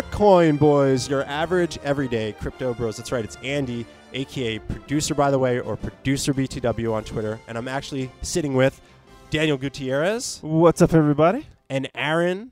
Bitcoin boys, your average everyday crypto bros. That's right, it's Andy, aka producer by the way, or producer BTW on Twitter, and I'm actually sitting with Daniel Gutierrez What's up, everybody? and Aaron.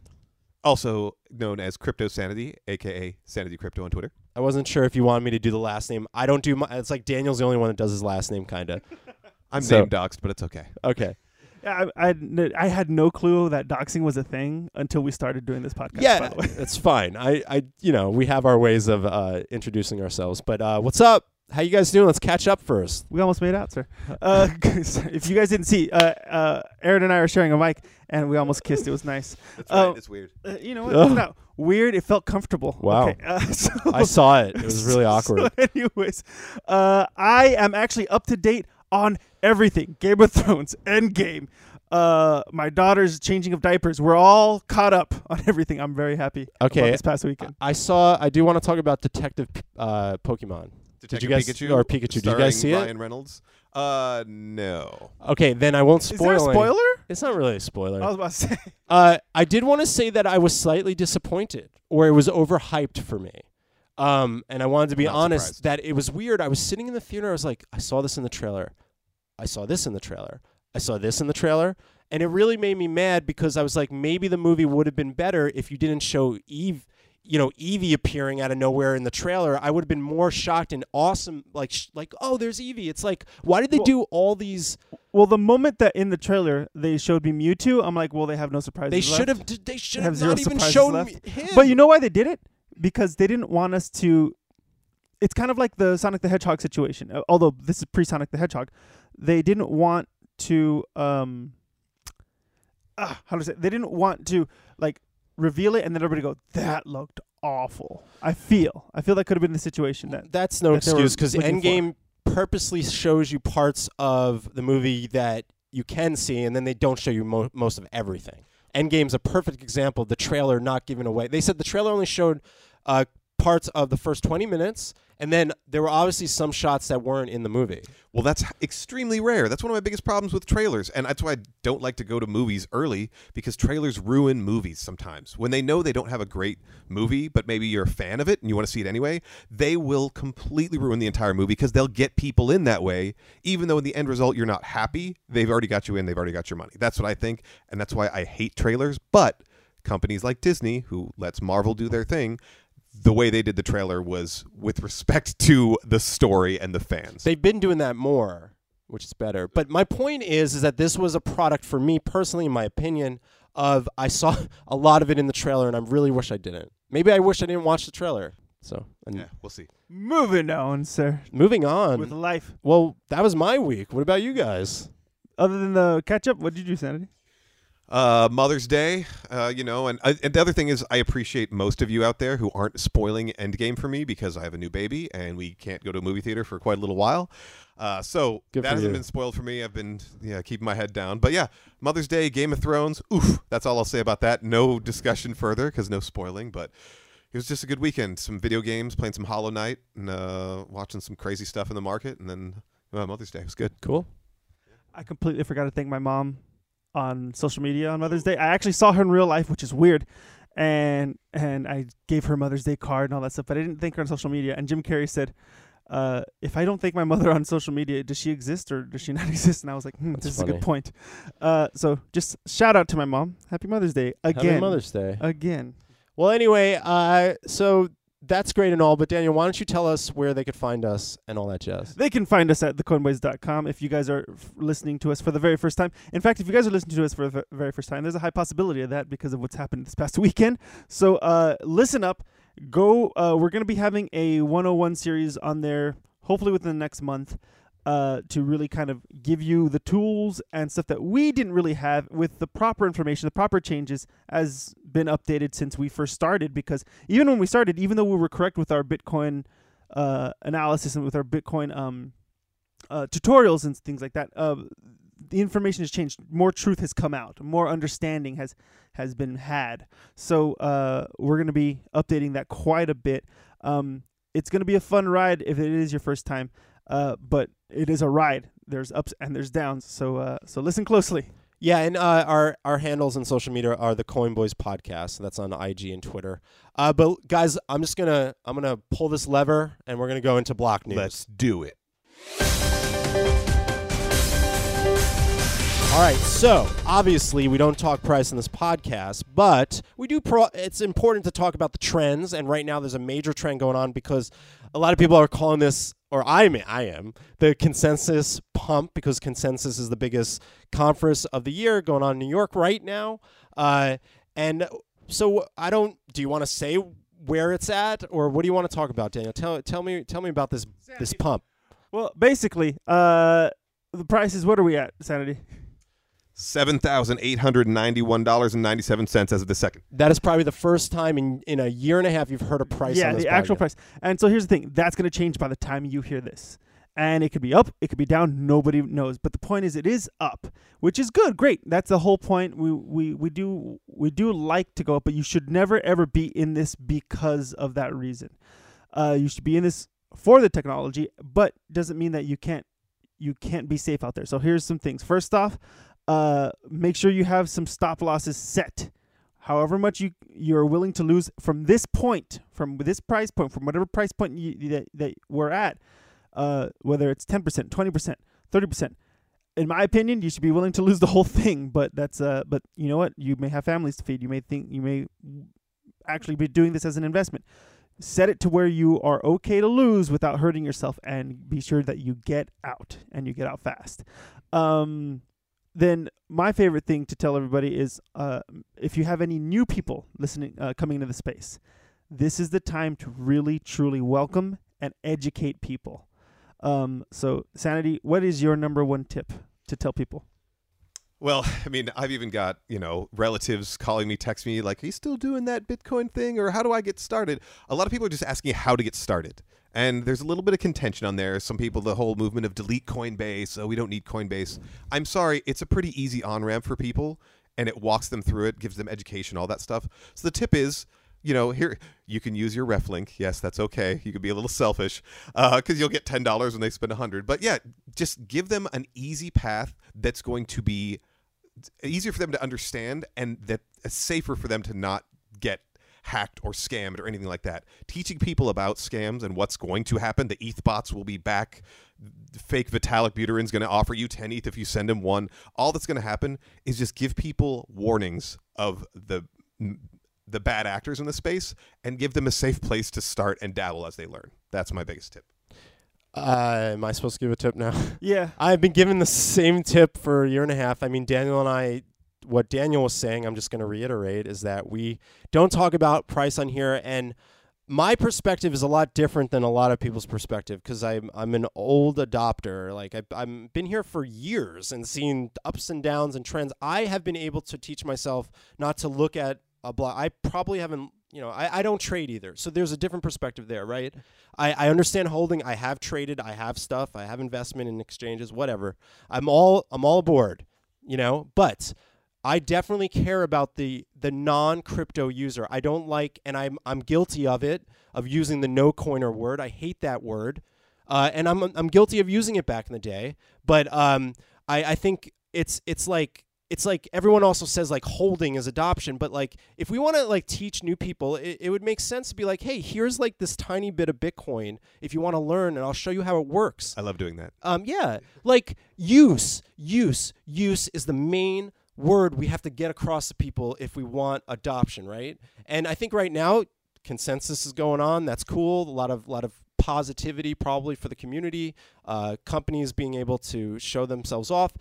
also known as Crypto Sanity, aka Sanity Crypto on Twitter. I wasn't sure if you wanted me to do the last name. I don't do my. It's like Daniel's the only one that does his last name, kind of. I'm So- name doxed, but it's okay. Okay. Yeah, I, I, I had no clue that doxing was a thing until we started doing this podcast. by Yeah, the way. it's fine. I, I, you know, we have our ways of uh, introducing ourselves. But uh, what's up? How you guys doing? Let's catch up first. we almost made out, sir. Uh, if you guys didn't see, uh, uh, Aaron and I are sharing a mic, and we almost kissed. It was nice. That's right, It's weird. Uh, you know what? Ugh. It's not weird. It felt comfortable. Wow. Okay, uh, so, I saw it. It was really awkward. So anyways, uh, I am actually up to date on everything. Game of Thrones, Endgame, uh, my daughter's changing of diapers. We're all caught up on everything. I'm very happy. Okay. about this past weekend. I saw. I do want to talk about Detective uh, Pokemon. Did you guys- Pikachu or Pikachu, did you guys starring see it? Ryan Reynolds. Uh, no. Okay, then I won't spoil. Is spoil. there a any- spoiler? It's not really a spoiler. I was about to say. Uh, I did want to say that I was slightly disappointed, or it was overhyped for me. Um, and I wanted to be honest surprised. that it was weird. I was sitting in the theater. I was like, I saw this in the trailer. I saw this in the trailer. I saw this in the trailer. And it really made me mad because I was like, maybe the movie would have been better if you didn't show Eve, you know, Evie appearing out of nowhere in the trailer. I would have been more shocked and awesome. Like, sh- like, oh, there's Evie. It's like, why did they Well- do all these? Well, the moment that in the trailer they showed me Mewtwo, I'm like, well, they have no surprises. They should have. They should have have not even shown left. me him. But you know why they did it? Because they didn't want us to. It's kind of like the Sonic the Hedgehog situation. uh, Although this is pre Sonic the Hedgehog, they didn't want to. Um, ah, how to say? They didn't want to like reveal it and then everybody go, "That looked awful." I feel. I feel that could have been the situation. That That's no that excuse because looking for. Endgame purposely shows you parts of the movie that you can see, and then they don't show you mo- most of everything. Endgame's a perfect example. of The trailer not giving away. They said the trailer only showed uh, parts of the first twenty minutes, and then there were obviously some shots that weren't in the movie. Well, that's extremely rare. That's one of my biggest problems with trailers, and that's why I don't like to go to movies early because trailers ruin movies sometimes. When they know they don't have a great movie, but maybe you're a fan of it and you want to see it anyway, they will completely ruin the entire movie because they'll get people in that way, even though in the end result you're not happy. They've already got you in. They've already got your money. That's what I think, and that's why I hate trailers. But companies like Disney, who lets Marvel do their thing. The way they did the trailer was with respect to the story and the fans. They've been doing that more, which is better. But my point is, is that this was a product for me personally, in my opinion. Of I saw a lot of it in the trailer, and I really wish I didn't. Maybe I wish I didn't watch the trailer. So, and yeah, we'll see. moving on, sir, moving on. with life. well, that was my week. What about you guys? Other than the catch up, what did you do, Sanity? Uh, Mother's Day, uh, you know, and, uh, and the other thing is, I appreciate most of you out there who aren't spoiling Endgame for me because I have a new baby and we can't go to a movie theater for quite a little while. Uh, so Good that hasn't you. been spoiled for me. I've been yeah keeping my head down. But yeah, Mother's Day, Game of Thrones. Oof, that's all I'll say about that. No discussion further because no spoiling. But it was just a good weekend. Some video games, playing some Hollow Knight, and uh, watching some crazy stuff in the market. And then uh, Mother's Day was good. Cool. I completely forgot to thank my mom on social media on Mother's Day. I actually saw her in real life, which is weird. And and I gave her Mother's Day card and all that stuff, but I didn't thank her on social media. And Jim Carrey said, uh, "If I don't thank my mother on social media, does she exist or does she not exist?" And I was like, hmm, "This is a good point." Uh, so just shout out to my mom. Happy Mother's Day again. Happy Mother's Day. Again. Well, anyway, uh, so that's great and all, but Daniel, why don't you tell us where they could find us and all that jazz? They can find us at thecoinboys.com if you guys are f- listening to us for the very first time. In fact, if you guys are listening to us for the very first time, there's a high possibility of that because of what's happened this past weekend. So uh, listen up. Go. Uh, we're going to be having a 101 series on there, hopefully within the next month, uh, to really kind of give you the tools and stuff that we didn't really have with the proper information, the proper changes has been updated since we first started. Because even when we started, even though we were correct with our Bitcoin uh, analysis and with our Bitcoin um, uh, tutorials and things like that, uh, the information has changed. More truth has come out. More understanding has has been had. So uh, we're going to be updating that quite a bit. Um, it's going to be a fun ride if it is your first time, but it is a ride. There's ups and there's downs. So uh, so listen closely. Yeah, and uh, our our handles on social media are the Coin Boys Podcast. That's on IG and Twitter. Uh, but guys, I'm just gonna I'm gonna pull this lever, and we're gonna go into block news. Let's do it. All right, so obviously we don't talk price in this podcast, but we do. Pro- it's important to talk about the trends, and right now there's a major trend going on because a lot of people are calling this, or I am, I am the consensus pump because consensus is the biggest conference of the year going on in New York right now, uh, and so I don't. Do you want to say where it's at, or what do you want to talk about, Daniel? Tell tell me tell me about this this pump. Well, basically, uh, the prices. What are we at, Sanity? Seven thousand eight hundred ninety-one dollars and ninety-seven cents as of the second. That is probably the first time in, in a year and a half you've heard a price. yeah, on this the actual price. And so here's the thing: that's going to change by the time you hear this, and it could be up, it could be down. Nobody knows. But the point is, it is up, which is good, great. That's the whole point. We we we do we do like to go up, but you should never ever be in this because of that reason. Uh, you should be in this for the technology, but doesn't mean that you can't you can't be safe out there. So here's some things. First off, uh, make sure you have some stop losses set. However much you you're willing to lose from this point, from this price point, from whatever price point you, that that we're at, uh, whether it's ten percent, twenty percent, thirty percent. In my opinion, you should be willing to lose the whole thing. But that's uh, but you know what? You may have families to feed. You may think you may actually be doing this as an investment. Set it to where you are okay to lose without hurting yourself, and be sure that you get out and you get out fast. Um, then my favorite thing to tell everybody is uh, if you have any new people listening uh, coming into the space this is the time to really truly welcome and educate people um, so sanity what is your number one tip to tell people Well, I mean, I've even got, you know, relatives calling me, text me, like, are you still doing that Bitcoin thing? Or how do I get started? A lot of people are just asking how to get started. And there's a little bit of contention on there. Some people, the whole movement of delete Coinbase, oh, we don't need Coinbase. I'm sorry, it's a pretty easy on ramp for people, and it walks them through it, gives them education, all that stuff. So the tip is, you know, here you can use your ref link. Yes, that's okay. You can be a little selfish uh, because you'll get ten dollars when they spend a hundred. But yeah, just give them an easy path that's going to be easier for them to understand and that it's safer for them to not get hacked or scammed or anything like that. Teaching people about scams and what's going to happen. The ETH bots will be back. Fake Vitalik Buterin's going to offer you 10 ETH if you send him one. All that's going to happen is just give people warnings of the the bad actors in the space and give them a safe place to start and dabble as they learn. That's my biggest tip. Uh, am I supposed to give a tip now? yeah I've been given the same tip for a year and a half. I mean, Daniel and I, what Daniel was saying, I'm just going to reiterate, is that we don't talk about price on here. And my perspective is a lot different than a lot of people's perspective because I'm I'm an old adopter. Like I, I've been here for years and seen ups and downs and trends. I have been able to teach myself not to look at a block. I probably haven't. You know, I, I don't trade either. So there's a different perspective there, right? I, I understand holding. I have traded. I have stuff. I have investment in exchanges, whatever. I'm all I'm all aboard, you know, but I definitely care about the the non crypto user. I don't like, and I'm I'm guilty of it of using the no coiner word. I hate that word, uh, and I'm I'm guilty of using it back in the day. But um, I I think it's it's like it's like everyone also says like holding is adoption but like if we want to like teach new people it, it would make sense to be like hey here's like this tiny bit of bitcoin if you want to learn and i'll show you how it works I love doing that. um, yeah, like use, use, use is the main word we have to get across to people if we want adoption, right? And I think right now consensus is going on. That's cool. A lot of lot of positivity probably for the community. Uh, companies being able to show themselves off.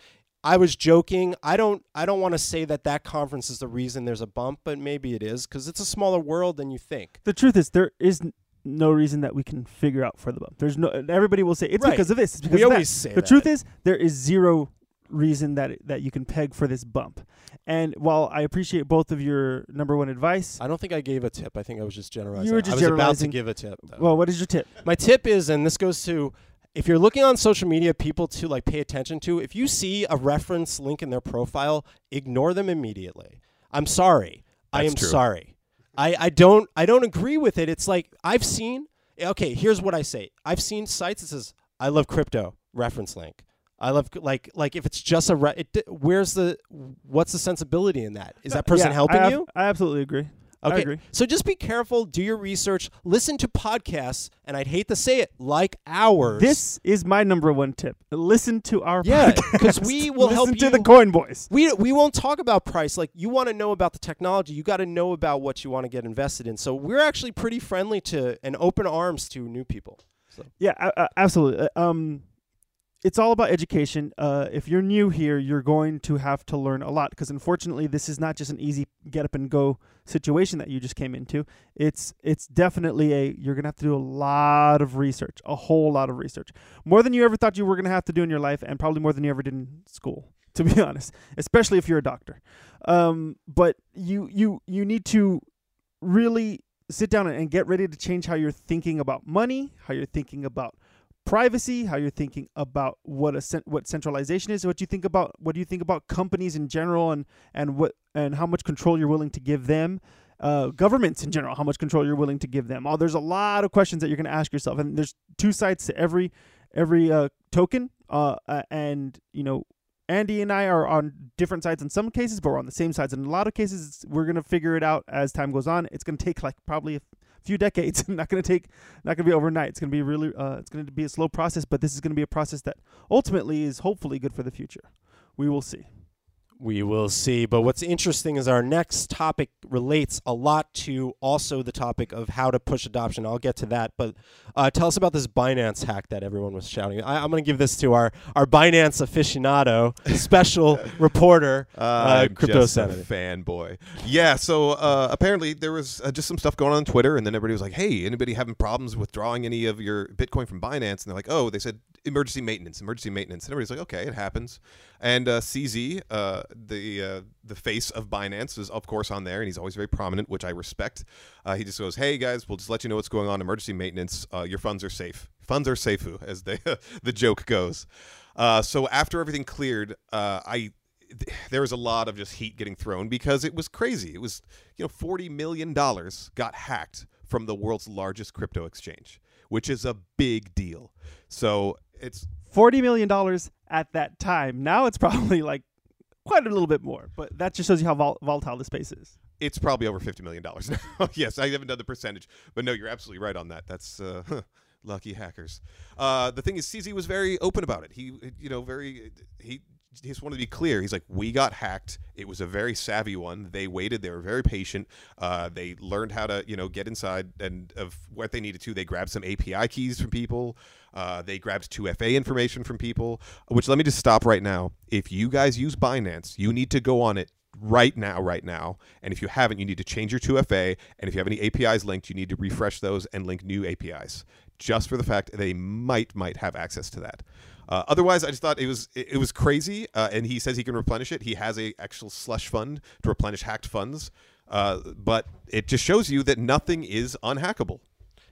I was joking. I don't. I don't want to say that that conference is the reason there's a bump, but maybe it is because it's a smaller world than you think. the truth is there is no reason that we can figure out for the bump there's no everybody will say it's Right. because of this it's because We of that. always say the that. truth is there is zero reason that that you can peg for this bump and while i appreciate both of your number one advice I don't think I gave a tip. I think I was just generalizing. You were just I was about to give a tip. though. well what is your tip My tip is, and this goes to if you're looking on social media, people to like pay attention to. If you see a reference link in their profile, ignore them immediately. I'm sorry. That's I am true. sorry. I, I don't I don't agree with it. It's like I've seen. Okay, here's what I say. I've seen sites that says I love crypto reference link. I love like like if it's just a re- it, where's the what's the sensibility in that? Is that person Yeah, helping I you? I absolutely agree. Okay. I agree. So just be careful, do your research, listen to podcasts, and I'd hate to say it, like ours. This is my number one tip. Listen to our Yeah, podcast. 'cause we will Listen help to you- the Coin Boys. we we won't talk about price. Like you want to know about the technology, you got to know about what you want to get invested in. So we're actually pretty friendly to and open arms to new people. So. Yeah, a- absolutely. Uh, Um, it's all about education. Uh, if you're new here, you're going to have to learn a lot because unfortunately, this is not just an easy get up and go situation that you just came into. It's it's definitely a you're gonna have to do a lot of research, a whole lot of research, more than you ever thought you were gonna have to do in your life, and probably more than you ever did in school. To be honest, especially if you're a doctor. Um, but you you you need to really sit down and get ready to change how you're thinking about money, how you're thinking about privacy, how you're thinking about what a cen- what centralization is, what you think about what do you think about companies in general, and and what and how much control you're willing to give them. Uh, governments in general, how much control you're willing to give them. Oh, there's a lot of questions that you're going to ask yourself, and there's two sides to every every uh, token. Uh, and you know, Andy and I are on different sides in some cases, but we're on the same sides. In a lot of cases, we're gonna figure it out as time goes on. It's gonna take like probably few decades. not gonna take, not gonna be overnight. It's gonna be really, uh, it's gonna be a slow process. But this is gonna be a process that ultimately is hopefully good for the future. We will see. We will see. But what's interesting is our next topic relates a lot to also the topic of how to push adoption. I'll get to that. But uh, tell us about this Binance hack that everyone was shouting. I, I'm going to give this to our, our Binance aficionado, special reporter, uh, Crypto Sanity. fanboy. Yeah, so uh, apparently there was uh, just some stuff going on on Twitter, and then everybody was like, "Hey, anybody having problems withdrawing any of your Bitcoin from Binance?" And they're like, "Oh, they said emergency maintenance, emergency maintenance." And everybody's like, "Okay, it happens." And uh, CZ, uh, the uh, the face of Binance, is of course on there, and he's always very prominent, which I respect. Uh, he just goes, "Hey guys, we'll just let you know what's going on. Emergency maintenance. Uh, your funds are safe. Funds are SAFU, as the the joke goes." Uh, so after everything cleared, I th- there was a lot of just heat getting thrown because it was crazy. It was you know forty million dollars got hacked from the world's largest crypto exchange, which is a big deal. So it's Forty million dollars at that time. Now it's probably like quite a little bit more. But that just shows you how vol- volatile the space is. it's probably over fifty million dollars now. yes, I haven't done the percentage, but no, you're absolutely right on that. That's uh, lucky hackers. Uh, the thing is, CZ was very open about it. He, you know, very he. He just wanted to be clear. He's like, we got hacked. It was a very savvy one. They waited. They were very patient. Uh, they learned how to, you know, get inside and of what they needed to. They grabbed some API keys from people. Uh, they grabbed 2FA information from people. Which let me just stop right now. If you guys use Binance, you need to go on it right now, right now. And if you haven't, you need to change your 2FA. And if you have any APIs linked, you need to refresh those and link new APIs, just for the fact they might might have access to that. Uh, otherwise, I just thought it was it, it was crazy. Uh, and he says he can replenish it. He has a actual slush fund to replenish hacked funds. Uh, but it just shows you that nothing is unhackable.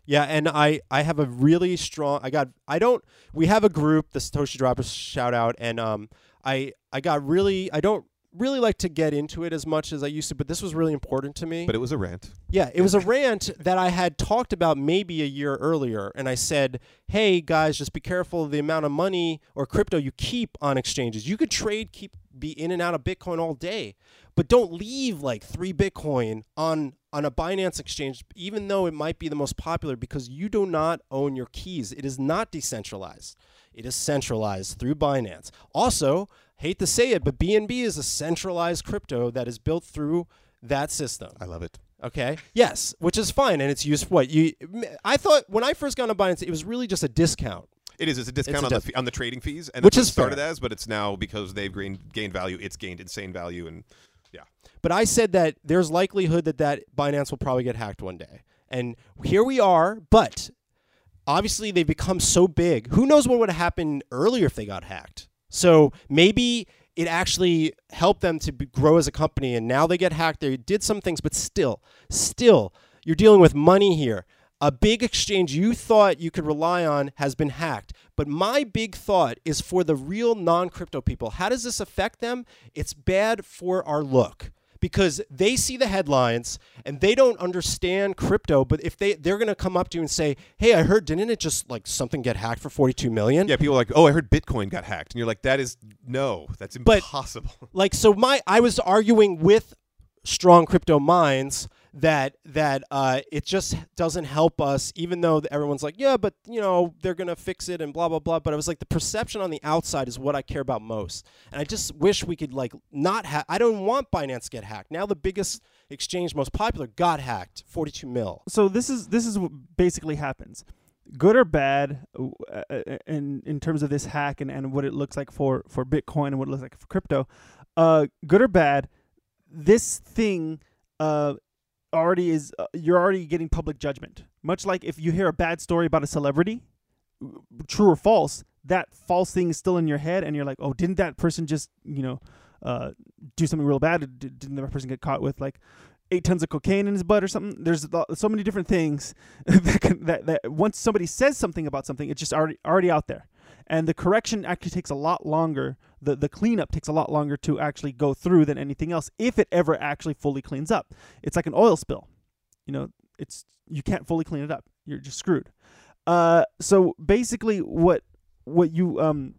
Yeah, and I I have a really strong. I got I don't. We have a group, the Satoshi Droppers shout out, and um I I got really I don't really like to get into it as much as I used to, but this was really important to me. But it was a rant. Yeah, it was a rant that I had talked about maybe a year earlier, and I said, "Hey guys, just be careful of the amount of money or crypto you keep on exchanges. You could trade, keep be in and out of Bitcoin all day, but don't leave like three Bitcoin on on a Binance exchange, even though it might be the most popular, because you do not own your keys. It is not decentralized. It is centralized through Binance. Also, hate to say it, but BNB is a centralized crypto that is built through that system. I love it. Okay. Yes, which is fine, and it's used. What you? I thought when I first got on Binance, it was really just a discount. It is. It's a discount It's a on the on the trading fees, and Which is started fair. as. But it's now because they've gained gained value. It's gained insane value, and yeah, But I said that there's likelihood that that Binance will probably get hacked one day, and here we are. But obviously, they've become so big. Who knows what would have happened earlier if they got hacked? So maybe it actually helped them to grow as a company, and now they get hacked. They did some things, but still, still, you're dealing with money here. A big exchange you thought you could rely on has been hacked. But my big thought is for the real non crypto people. How does this affect them? It's bad for our look because they see the headlines and they don't understand crypto. But if they they're gonna come up to you and say, "Hey, I heard didn't it just like something get hacked for forty two million? Yeah, people are like, "Oh, I heard Bitcoin got hacked," and you're like, "That is no, that's But- impossible." like so my I was arguing with strong crypto minds that that uh, it just doesn't help us even though everyone's like yeah but you know they're gonna fix it and blah blah blah but I was like the perception on the outside is what I care about most. And I just wish we could like not have I don't want Binance to get hacked. Now the biggest exchange most popular got hacked 42 mil. So this is this is what basically happens. Good or bad uh, uh, in in terms of this hack and, and what it looks like for for bitcoin and what it looks like for crypto uh good or bad this thing uh already is uh, you're already getting public judgment much like if you hear a bad story about a celebrity true or false that false thing is still in your head and you're like oh didn't that person just you know uh do something real bad Did- didn't that person get caught with like eight tons of cocaine in his butt or something. There's so many different things that, can, that that once somebody says something about something, it's just already already out there, and the correction actually takes a lot longer. The the cleanup takes a lot longer to actually go through than anything else, if it ever actually fully cleans up. It's like an oil spill, you know. It's you can't fully clean it up. You're just screwed. Uh, so basically, what what you um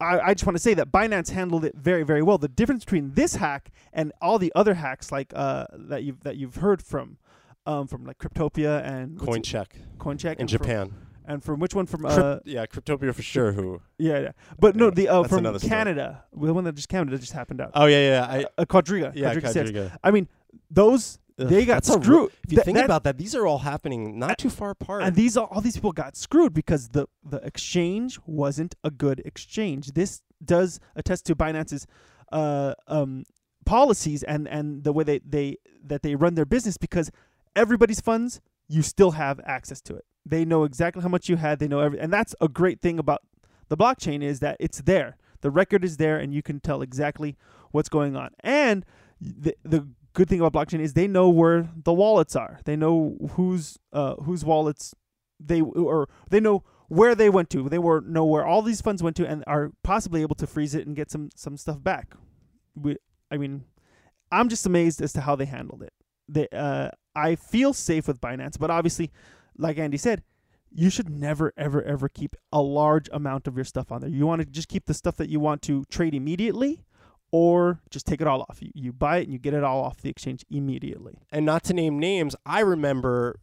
I, I just want to say that Binance handled it very, very well. The difference between this hack and all the other hacks, like uh, that you've that you've heard from, um, from like Cryptopia and CoinCheck CoinCheck in Japan and from which one from uh, Crypt- yeah Cryptopia for sure who yeah, yeah, but no, the uh, that's from another story. Canada, the one that just Canada just happened out. oh yeah yeah I uh, Quadriga, yeah QuadrigaCX. Quadriga. I mean, those Ugh, they got that's a ro- screwed. If you Th- think that- about that, these are all happening not too far apart. and these all, all these people got screwed because the the exchange wasn't a good exchange. This does attest to Binance's uh, um, policies and and the way they, they that they run their business because everybody's funds you still have access to it. They know exactly how much you had. They know every, and that's a great thing about the blockchain is that it's there. The record is there, and you can tell exactly what's going on. And the the good thing about blockchain is they know where the wallets are. They know whose uh, whose wallets they or they know where they went to. They were know where all these funds went to, and are possibly able to freeze it and get some some stuff back. We, I mean, I'm just amazed as to how they handled it. They, uh, I feel safe with Binance, but obviously, like Andy said, you should never, ever, ever keep a large amount of your stuff on there. You want to just keep the stuff that you want to trade immediately, or just take it all off. You, you buy it and you get it all off the exchange immediately. and not to name names, I remember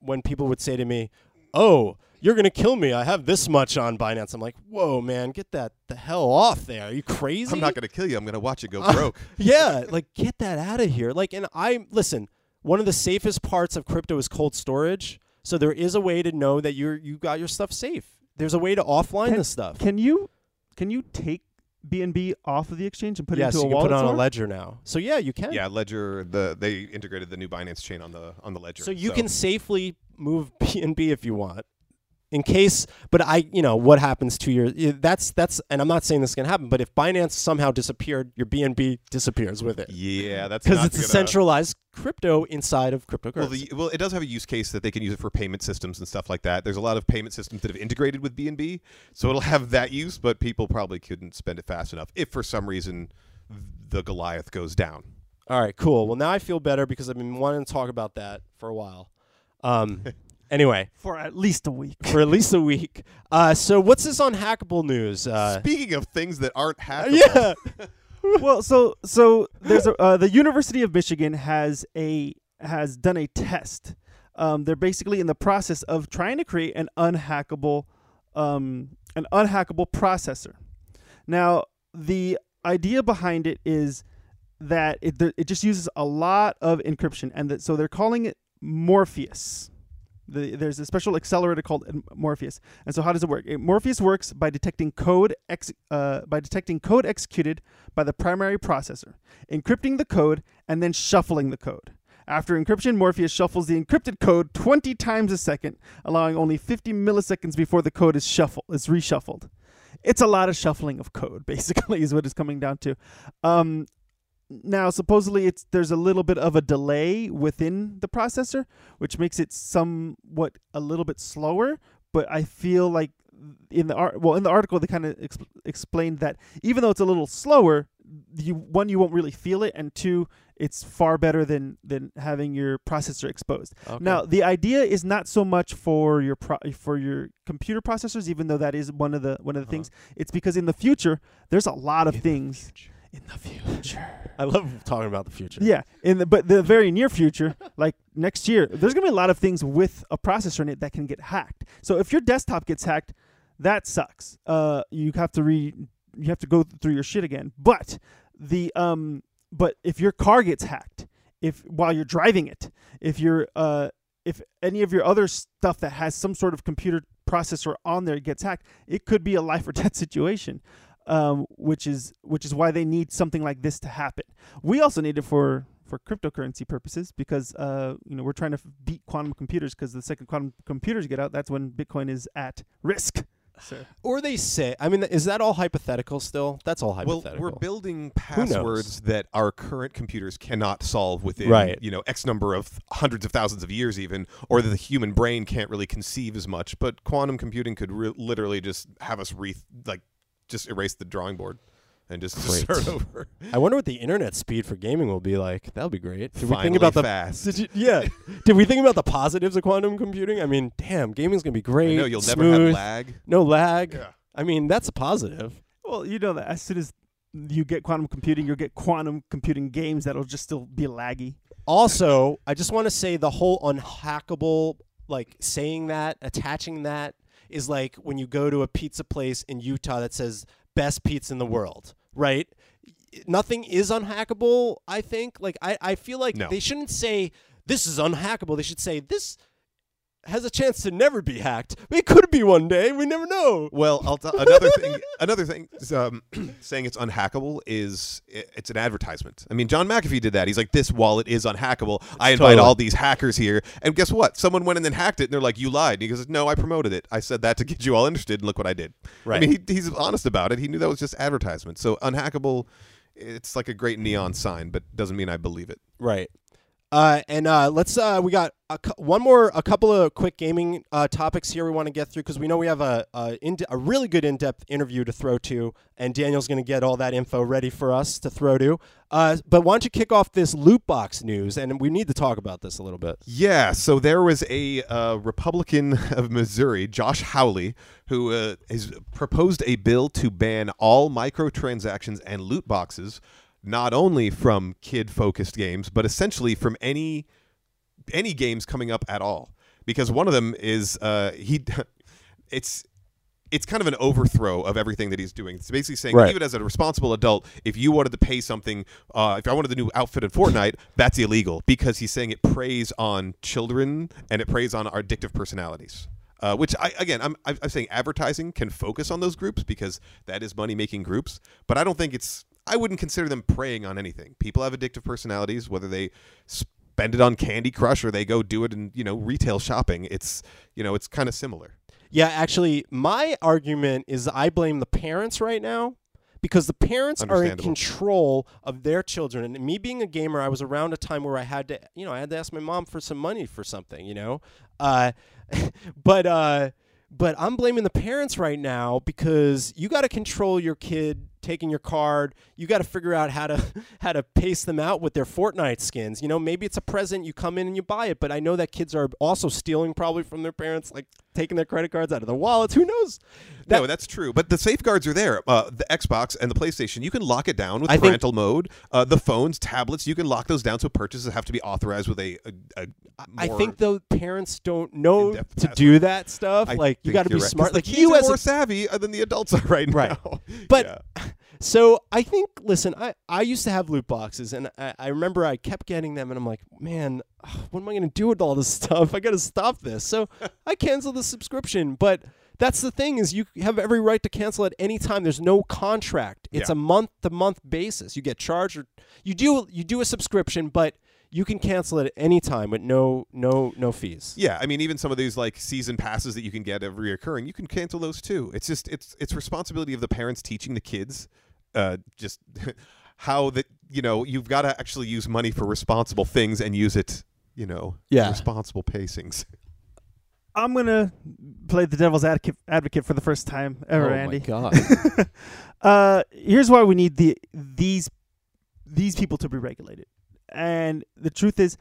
when people would say to me, "Oh, you're gonna kill me. I have this much on Binance." I'm like, "Whoa, man, get that the hell off there. Are you crazy?" I'm not going to kill you. I'm going to watch it go Uh, broke. yeah, like get that out of here. Like, and I listen. One of the safest parts of crypto is cold storage. So there is a way to know that you're you got your stuff safe. There's a way to offline Can- this stuff. Can you, can you take BNB off of the exchange and put yes, it into you a can wallet? put it on a ledger now. So yeah, you can. Yeah, Ledger. The they integrated the new Binance chain on the on the Ledger. So you can safely move BNB if you want. In case, but I, you know, what happens two years? That's that's, and I'm not saying this is gonna happen. But if Binance somehow disappeared, your BNB disappears with it Yeah, that's because it's a gonna- centralized crypto inside of cryptocurrency. Well, the, well, it does have a use case that they can use it for payment systems and stuff like that. There's a lot of payment systems that have integrated with BNB, so it'll have that use. But people probably couldn't spend it fast enough if, for some reason, the Goliath goes down. All right, cool. Well, now I feel better because I've been wanting to talk about that for a while. Um, anyway, for at least a week. for at least a week. Uh, so what's this Unhackable News? Uh, Speaking of things that aren't hackable, yeah. well, so so there's a, uh, the University of Michigan has a has done a test. Um, they're basically in the process of trying to create an unhackable um, an unhackable processor. Now, the idea behind it is that it it just uses a lot of encryption, and that, so they're calling it Morpheus. The, there's a special accelerator called Morpheus. And so, how does it work? It, Morpheus works by detecting code ex, uh, by detecting code executed by the primary processor, encrypting the code, and then shuffling the code. After encryption, Morpheus shuffles the encrypted code 20 times a second, allowing only 50 milliseconds before the code is shuffle is reshuffled. It's a lot of shuffling of code, basically, is what it's coming down to. Um, now, supposedly, it's there's a little bit of a delay within the processor, which makes it somewhat a little bit slower. But I feel like in the art, well, in the article, they kind of exp- explained that even though it's a little slower, you one you won't really feel it, and two, it's far better than than having your processor exposed. Okay. Now, the idea is not so much for your pro- for your computer processors, even though that is one of the one of the Uh-huh. things. It's because in the future, there's a lot of In things. In the future. I love talking about the future. Yeah, in the, but the very near future, like next year, there's gonna be a lot of things with a processor in it that can get hacked. So if your desktop gets hacked, that sucks. Uh, you have to re you have to go through your shit again. But the um, but if your car gets hacked, if while you're driving it, if you're uh, if any of your other stuff that has some sort of computer processor on there gets hacked, it could be a life or death situation. Um, which is which is why they need something like this to happen. We also need it for for cryptocurrency purposes because uh, you know we're trying to f- beat quantum computers because the second quantum computers get out, that's when Bitcoin is at risk. So Or they say, I mean, is that all hypothetical still? That's all hypothetical. Well, hypothetical. we're building passwords that our current computers cannot solve within, Right. you know, X number of hundreds of thousands of years, even, or that the human brain can't really conceive as much. But quantum computing could re- literally just have us re like just erase the drawing board and just, just start over. I wonder what the internet speed for gaming will be like. That'll be great. Did we think about the fast. Did you, yeah. Did we think about the positives of quantum computing? I mean, damn, gaming's gonna be great. know you'll never have lag. No lag. Yeah. I mean, that's a positive. well, you know that as soon as you get quantum computing, you'll get quantum computing games that'll just still be laggy. Also, I just want to say the whole unhackable, like saying that, attaching that, is like when you go to a pizza place in Utah that says best pizza in the world, right? Nothing is unhackable, I think. Like, I, I feel like No. they shouldn't say this is unhackable. They should say this has a chance to never be hacked. It could be one day. We never know. Well, I'll t- another thing. Another thing, is, um, saying it's unhackable is it's an advertisement. I mean, John McAfee did that. He's like, "This wallet is unhackable. I invite Totally. all these hackers here." And guess what? Someone went in and hacked it, and they're like, "You lied." And he goes, "No, I promoted it. I said that to get you all interested, and look what I did." Right. I mean, he, he's honest about it. He knew that was just advertisement. So unhackable, it's like a great neon sign, but doesn't mean I believe it. Right. Uh, and uh, let's uh, we got a, one more a couple of quick gaming uh, topics here we want to get through because we know we have a a, a really good in depth interview to throw to, and Daniel's going to get all that info ready for us to throw to. Uh, but why don't you kick off this loot box news? And we need to talk about this a little bit. Yeah, so there was a uh, Republican of Missouri, Josh Hawley, who has proposed a bill to ban all microtransactions and loot boxes, not only from kid-focused games, but essentially from any any games coming up at all. Because one of them is uh, he, it's it's kind of an overthrow of everything that he's doing. It's basically saying, Right. even as a responsible adult, if you wanted to pay something, uh, if I wanted the new outfit in Fortnite, that's illegal because he's saying it preys on children and it preys on our addictive personalities. Uh, which I again, I'm I'm I'm saying advertising can focus on those groups because that is money making groups, but I don't think it's. I wouldn't consider them preying on anything. People have addictive personalities, whether they spend it on Candy Crush or they go do it in you know retail shopping. It's you know it's kind of similar. Yeah, actually, my argument is I blame the parents right now because the parents are in control of their children. And me being a gamer, I was around a time where I had to, you know, I had to ask my mom for some money for something, you know. Uh, but uh, but I'm blaming the parents right now because you got to control your kid taking your card. You got to figure out how to how to pace them out with their Fortnite skins. You know, maybe it's a present. You come in and you buy it. But I know that kids are also stealing probably from their parents, like taking their credit cards out of their wallets. Who knows? That- no, that's true. But the safeguards are there. Uh, the Xbox and the PlayStation, you can lock it down with I think- parental mode. Uh, the phones, tablets, you can lock those down so purchases have to be authorized with a. a, a I think the parents don't know to password. do that stuff. I like you got to be right. smart. Like you as more a savvy uh, than the adults are right, Right. now. But Yeah. So I think, listen, I, I used to have loot boxes, and I, I remember I kept getting them, and I'm like, man, what am I going to do with all this stuff? I got to stop this. So I canceled the subscription. But that's the thing is you have every right to cancel at any time. There's no contract. It's Yeah. a month to month basis. You get charged, or you do you do a subscription, but you can cancel it at any time with no no no fees. Yeah, I mean, even some of these like season passes that you can get every reoccurring, you can cancel those too. It's just it's it's responsibility of the parents teaching the kids, uh, just how that you know you've got to actually use money for responsible things and use it, you know, Yeah. responsible pacings. I'm gonna play the devil's advocate advocate for the first time ever, oh Andy. my god. uh, here's why we need the these these people to be regulated. And the truth is,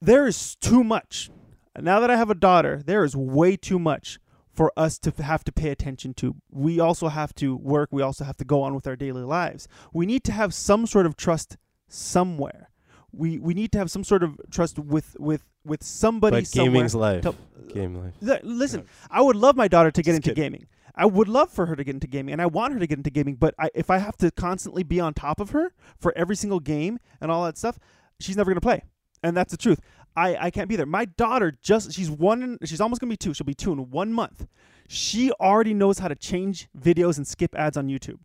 there is too much. Now that I have a daughter, there is way too much for us to have to pay attention to. We also have to work. We also have to go on with our daily lives. We need to have some sort of trust somewhere. We we need to have some sort of trust with with with somebody But somewhere. gaming's life. to- Game life. Li- Listen, I would love my daughter to get Just into kidding. gaming. I would love for her to get into gaming, and I want her to get into gaming. But I, if I have to constantly be on top of her for every single game and all that stuff, she's never gonna play, and that's the truth. I, I can't be there. My daughter just she's one. She's almost gonna be two. She'll be two in one month. She already knows how to change videos and skip ads on YouTube.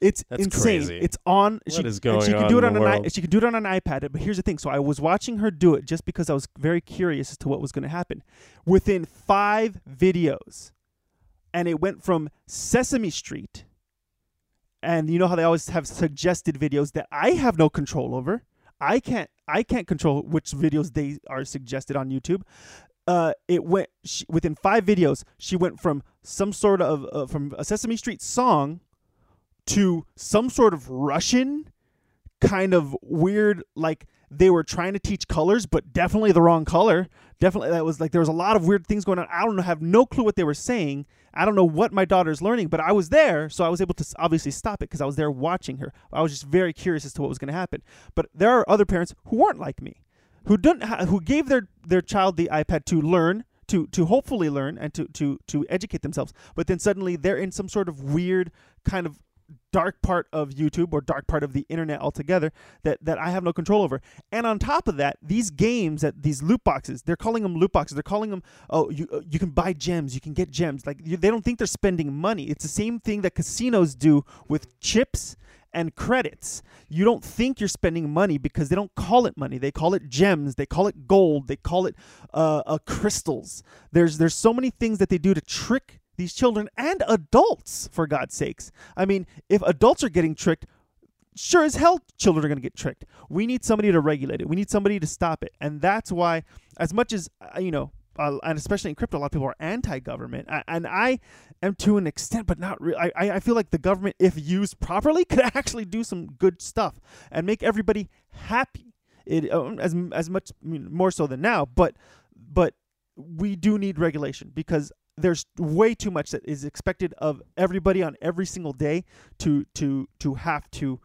It's That's insane. crazy. It's on. What she, is going she can on do it on an i- she can do it on an iPad. But here's the thing. So I was watching her do it just because I was very curious as to what was going to happen. Within five videos, and it went from Sesame Street, and you know how they always have suggested videos that I have no control over. I can't. I can't control which videos they are suggested on YouTube. Uh, it went she, within five videos. She went from some sort of uh, from a Sesame Street song to some sort of Russian kind of weird like they were trying to teach colors but definitely the wrong color definitely that was like there was a lot of weird things going on. I don't know have no clue what they were saying. I don't know what my daughter's learning but i was there so i was able to obviously stop it because i was there watching her. I was just very curious as to what was going to happen. But there are other parents who weren't like me who didn't ha- who gave their their child the ipad to learn to to hopefully learn and to to to educate themselves but then suddenly they're in some sort of weird kind of dark part of YouTube or dark part of the internet altogether that that I have no control over. And on top of that, these games that these loot boxes, they're calling them loot boxes. They're calling them oh you uh, you can buy gems, you can get gems. Like you, they don't think they're spending money. It's the same thing that casinos do with chips and credits. You don't think you're spending money because they don't call it money. They call it gems. They call it gold. They call it uh, uh, crystals. There's there's so many things that they do to trick these children and adults for God's sakes. I mean, if adults are getting tricked, sure as hell children are going to get tricked. We need somebody to regulate it. We need somebody to stop it. And that's why as much as uh, you know uh, and especially in crypto, a lot of people are anti-government, and I am to an extent, but not really. I, I feel like the government, if used properly, could actually do some good stuff and make everybody happy. It um, as as much more so than now, but but we do need regulation because there's way too much that is expected of everybody on every single day to to to have to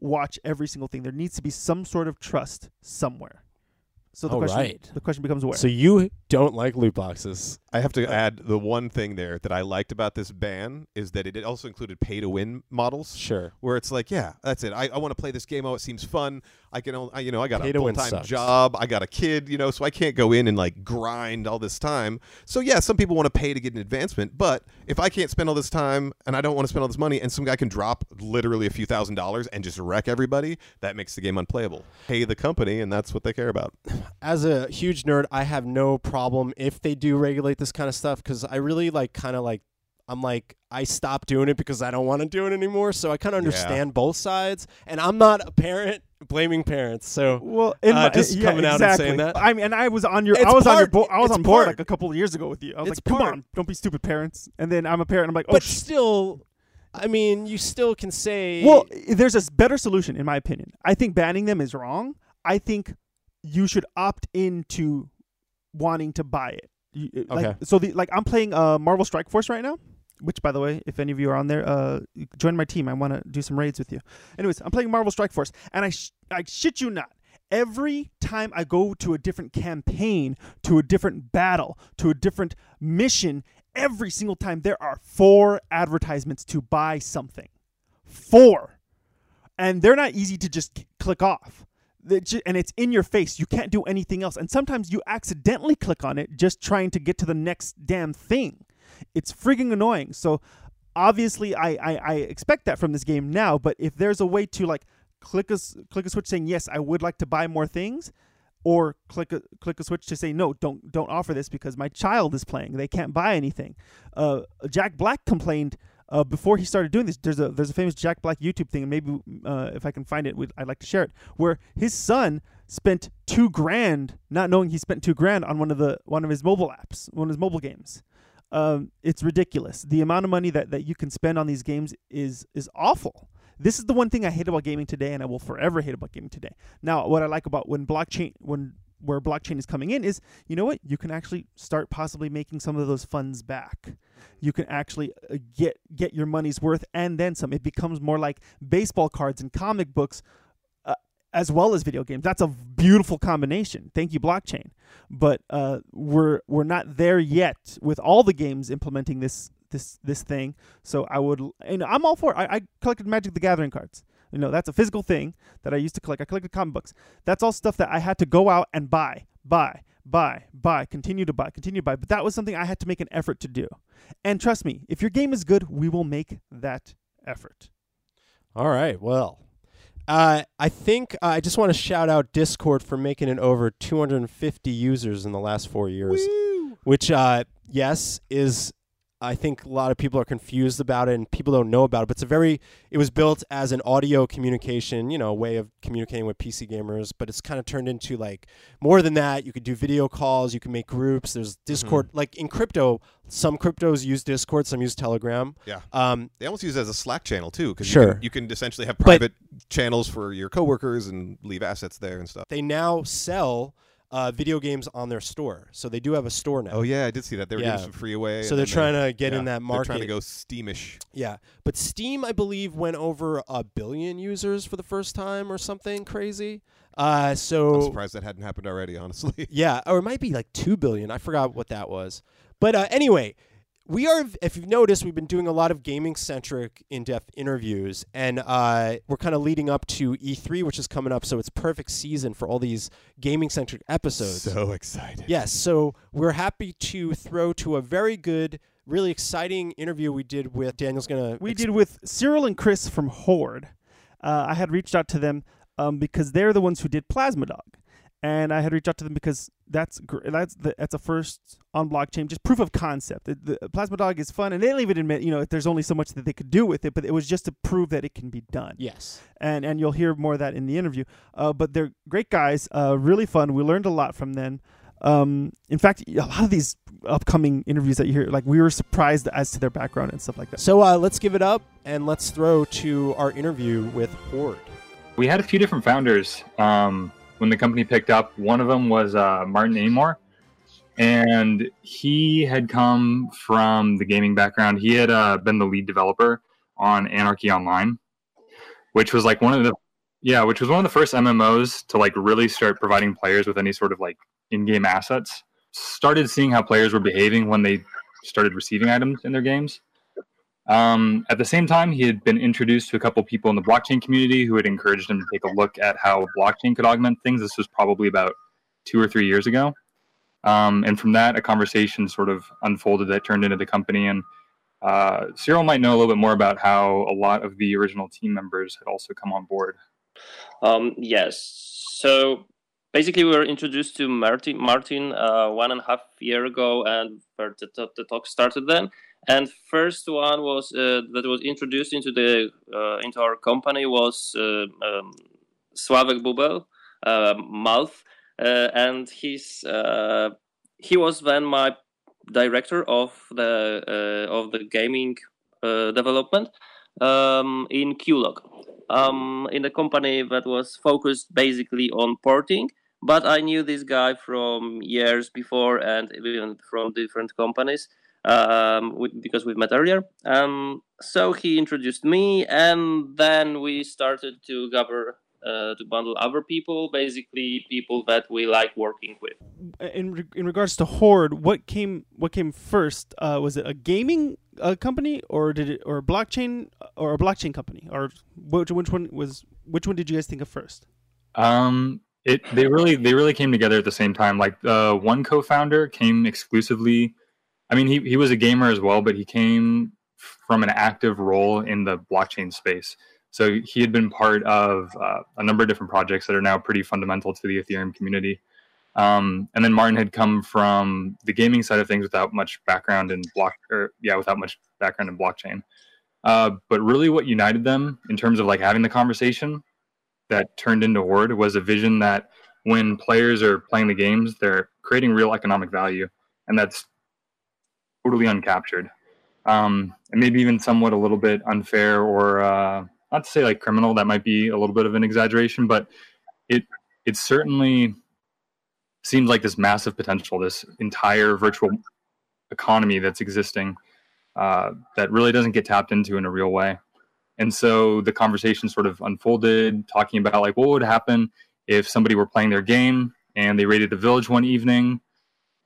watch every single thing. There needs to be some sort of trust somewhere. So the All question right. the question becomes where. So you don't like loot boxes. I have to add the one thing there that I liked about this ban is that it also included pay to win models. Sure. Where it's like, yeah, that's it. I, I want to play this game. Oh, it seems fun. I can, only, I, you know, I got Pay a full time job. I got a kid, you know, so I can't go in and like grind all this time. So yeah, some people want to pay to get an advancement, but if I can't spend all this time and I don't want to spend all this money, and some guy can drop literally a few thousand dollars and just wreck everybody, that makes the game unplayable. Pay the company, and that's what they care about. As a huge nerd, I have no problem if they do regulate this kind of stuff because I really like kind of like I'm like I stopped doing it because I don't want to do it anymore. So I kind of Yeah. understand both sides, and I'm not a parent blaming parents. So Well, in Uh, my, just yeah, coming out and saying that. I mean, and I was on your, It's I was on your, bo- I was on board part. like a couple of years ago with you. I was It's like, come part. on, don't be stupid, parents. And then I'm a parent. I'm like, oh, but sh- still, I mean, you still can say well, there's a better solution in my opinion. I think banning them is wrong. I think you should opt into wanting to buy it. You- like- Okay. so the like I'm playing uh Marvel Strike Force right now. Which, by the way, if any of you are on there, uh, join my team. I want to do some raids with you. Anyways, I'm playing Marvel Strike Force, and I, sh- I shit you not. Every time I go to a different campaign, to a different battle, to a different mission, every single time there are four advertisements to buy something. Four. And they're not easy to just click off. And it's in your face. You can't do anything else. And sometimes you accidentally click on it just trying to get to the next damn thing. It's freaking annoying. So obviously I, I, I expect that from this game now, but if there's a way to like click a click a switch saying yes, I would like to buy more things, or click a click a switch to say no, don't don't offer this because my child is playing. They can't buy anything. Uh, Jack Black complained uh, before he started doing this. There's a there's a famous Jack Black YouTube thing, and maybe uh, if I can find it, I'd like to share it. Where his son spent two grand, not knowing he spent two grand on one of the one of his mobile apps, one of his mobile games. Um, it's ridiculous. The amount of money that, that you can spend on these games is is awful. This is the one thing I hate about gaming today, and I will forever hate about gaming today. Now, what I like about when blockchain when where blockchain is coming in is, you know what? You can actually start possibly making some of those funds back. You can actually uh, get get your money's worth and then some. It becomes more like baseball cards and comic books uh, as well as video games. That's a beautiful combination. Thank you blockchain. But uh, we're we're not there yet with all the games implementing this this this thing. So I would and I'm all for it. I, I collected Magic the Gathering cards. You know, that's a physical thing that I used to collect. I collected comic books. That's all stuff that I had to go out and buy, buy, buy, buy, continue to buy, continue to buy. But that was something I had to make an effort to do. And trust me, if your game is good, we will make that effort. All right. Well, uh, I think uh, I just want to shout out Discord for making it over 250 users in the last four years, Woo! which, uh, yes, is I think a lot of people are confused about it and people don't know about it. But it's a very it was built as an audio communication, you know, way of communicating with PC gamers. But it's kind of turned into like more than that. You could do video calls, you can make groups. There's Discord. Like in crypto, some cryptos use Discord, some use Telegram. Yeah. Um, They almost use it as a Slack channel too, because Sure. you, can, you can essentially have private channels for your coworkers and leave assets there and stuff. they now sell uh, video games on their store, so they do have a store now. Oh yeah, I did see that. They were Yeah. giving some free away. So and they're then trying to get in that They're market. trying to go steamish. Yeah, but Steam, I believe, went over a billion users for the first time or something crazy. Uh, I'm so surprised that hadn't happened already. Honestly. yeah, or it might be like two billion. I forgot what that was. But uh, anyway, we are. If you've noticed, we've been doing a lot of gaming-centric, in-depth interviews, and uh, we're kind of leading up to E3, which is coming up. So it's perfect season for all these gaming-centric episodes. So excited. Yes, so we're happy to throw to a very good, really exciting interview we did with Daniel's gonna. We ex- did with Cyril and Chris from Hoard. Uh, I had reached out to them um, because they're the ones who did Plasma Dog, and I had reached out to them because that's gr- that's the, that's a first on blockchain, just proof of concept. The, the Plasma Dog is fun, and they even admit, you know, there's only so much that they could do with it, but it was just to prove that it can be done. Yes. and and you'll hear more of that in the interview. Uh, but they're great guys, uh, really fun. We learned a lot from them. Um, in fact, a lot of these upcoming interviews that you hear, like we were surprised as to their background and stuff like that. So uh, let's give it up and let's throw to our interview with Hoard. We had a few different founders um, when the company picked up. One of them was uh, Martin Amor, and he had come from the gaming background. He had uh, been the lead developer on Anarchy Online, which was like one of the yeah, which was one of the first MMOs to like really start providing players with any sort of like in-game assets. Started seeing how players were behaving when they started receiving items in their games. Um, at the same time, he had been introduced to a couple people in the blockchain community who had encouraged him to take a look at how blockchain could augment things. This was probably about two or three years ago. Um, and from that, a conversation sort of unfolded that turned into the company. And uh, Cyril might know a little bit more about how a lot of the original team members had also come on board. Um, yes. So basically, we were introduced to Martin Martin uh, one and a half year ago, and the, the talk started then. And first one was uh, that was introduced into the uh, into our company was uh, um, Bubel, Malf, and he's he was then my director of the of the gaming development um, in QLOC um, in a company that was focused basically on porting. But I knew this guy from years before and even from different companies um, with, because we've met earlier. Um, so he introduced me, and then we started to gather. Uh, to bundle other people, basically people that we like working with. in re- in regards to Hoard, what came what came first? Uh, was it a gaming uh, company or did it or a blockchain or a blockchain company or which which one was which one did you guys think of first? Um, it they really they really came together at the same time. Like uh, one co-founder came exclusively. I mean, he he was a gamer as well, but he came from an active role in the blockchain space. So he had been part of uh, a number of different projects that are now pretty fundamental to the Ethereum community. Um, and then Martin had come from the gaming side of things without much background in block, or yeah, without much background in blockchain. Uh, but really, what united them in terms of like having the conversation that turned into Hoard was a vision that when players are playing the games, they're creating real economic value, and that's totally uncaptured, um, and maybe even somewhat a little bit unfair or uh, not to say like criminal, that might be a little bit of an exaggeration, but it it certainly seems like this massive potential, this entire virtual economy that's existing uh, that really doesn't get tapped into in a real way. And so the conversation sort of unfolded, talking about like what would happen if somebody were playing their game and they raided the village one evening,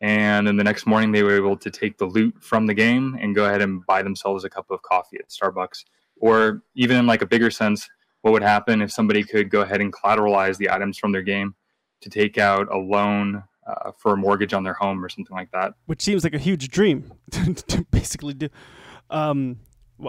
and then the next morning they were able to take the loot from the game and go ahead and buy themselves a cup of coffee at Starbucks. Or even in like a bigger sense, what would happen if somebody could go ahead and collateralize the items from their game to take out a loan uh, for a mortgage on their home or something like that. Which seems like a huge dream to basically do. Um,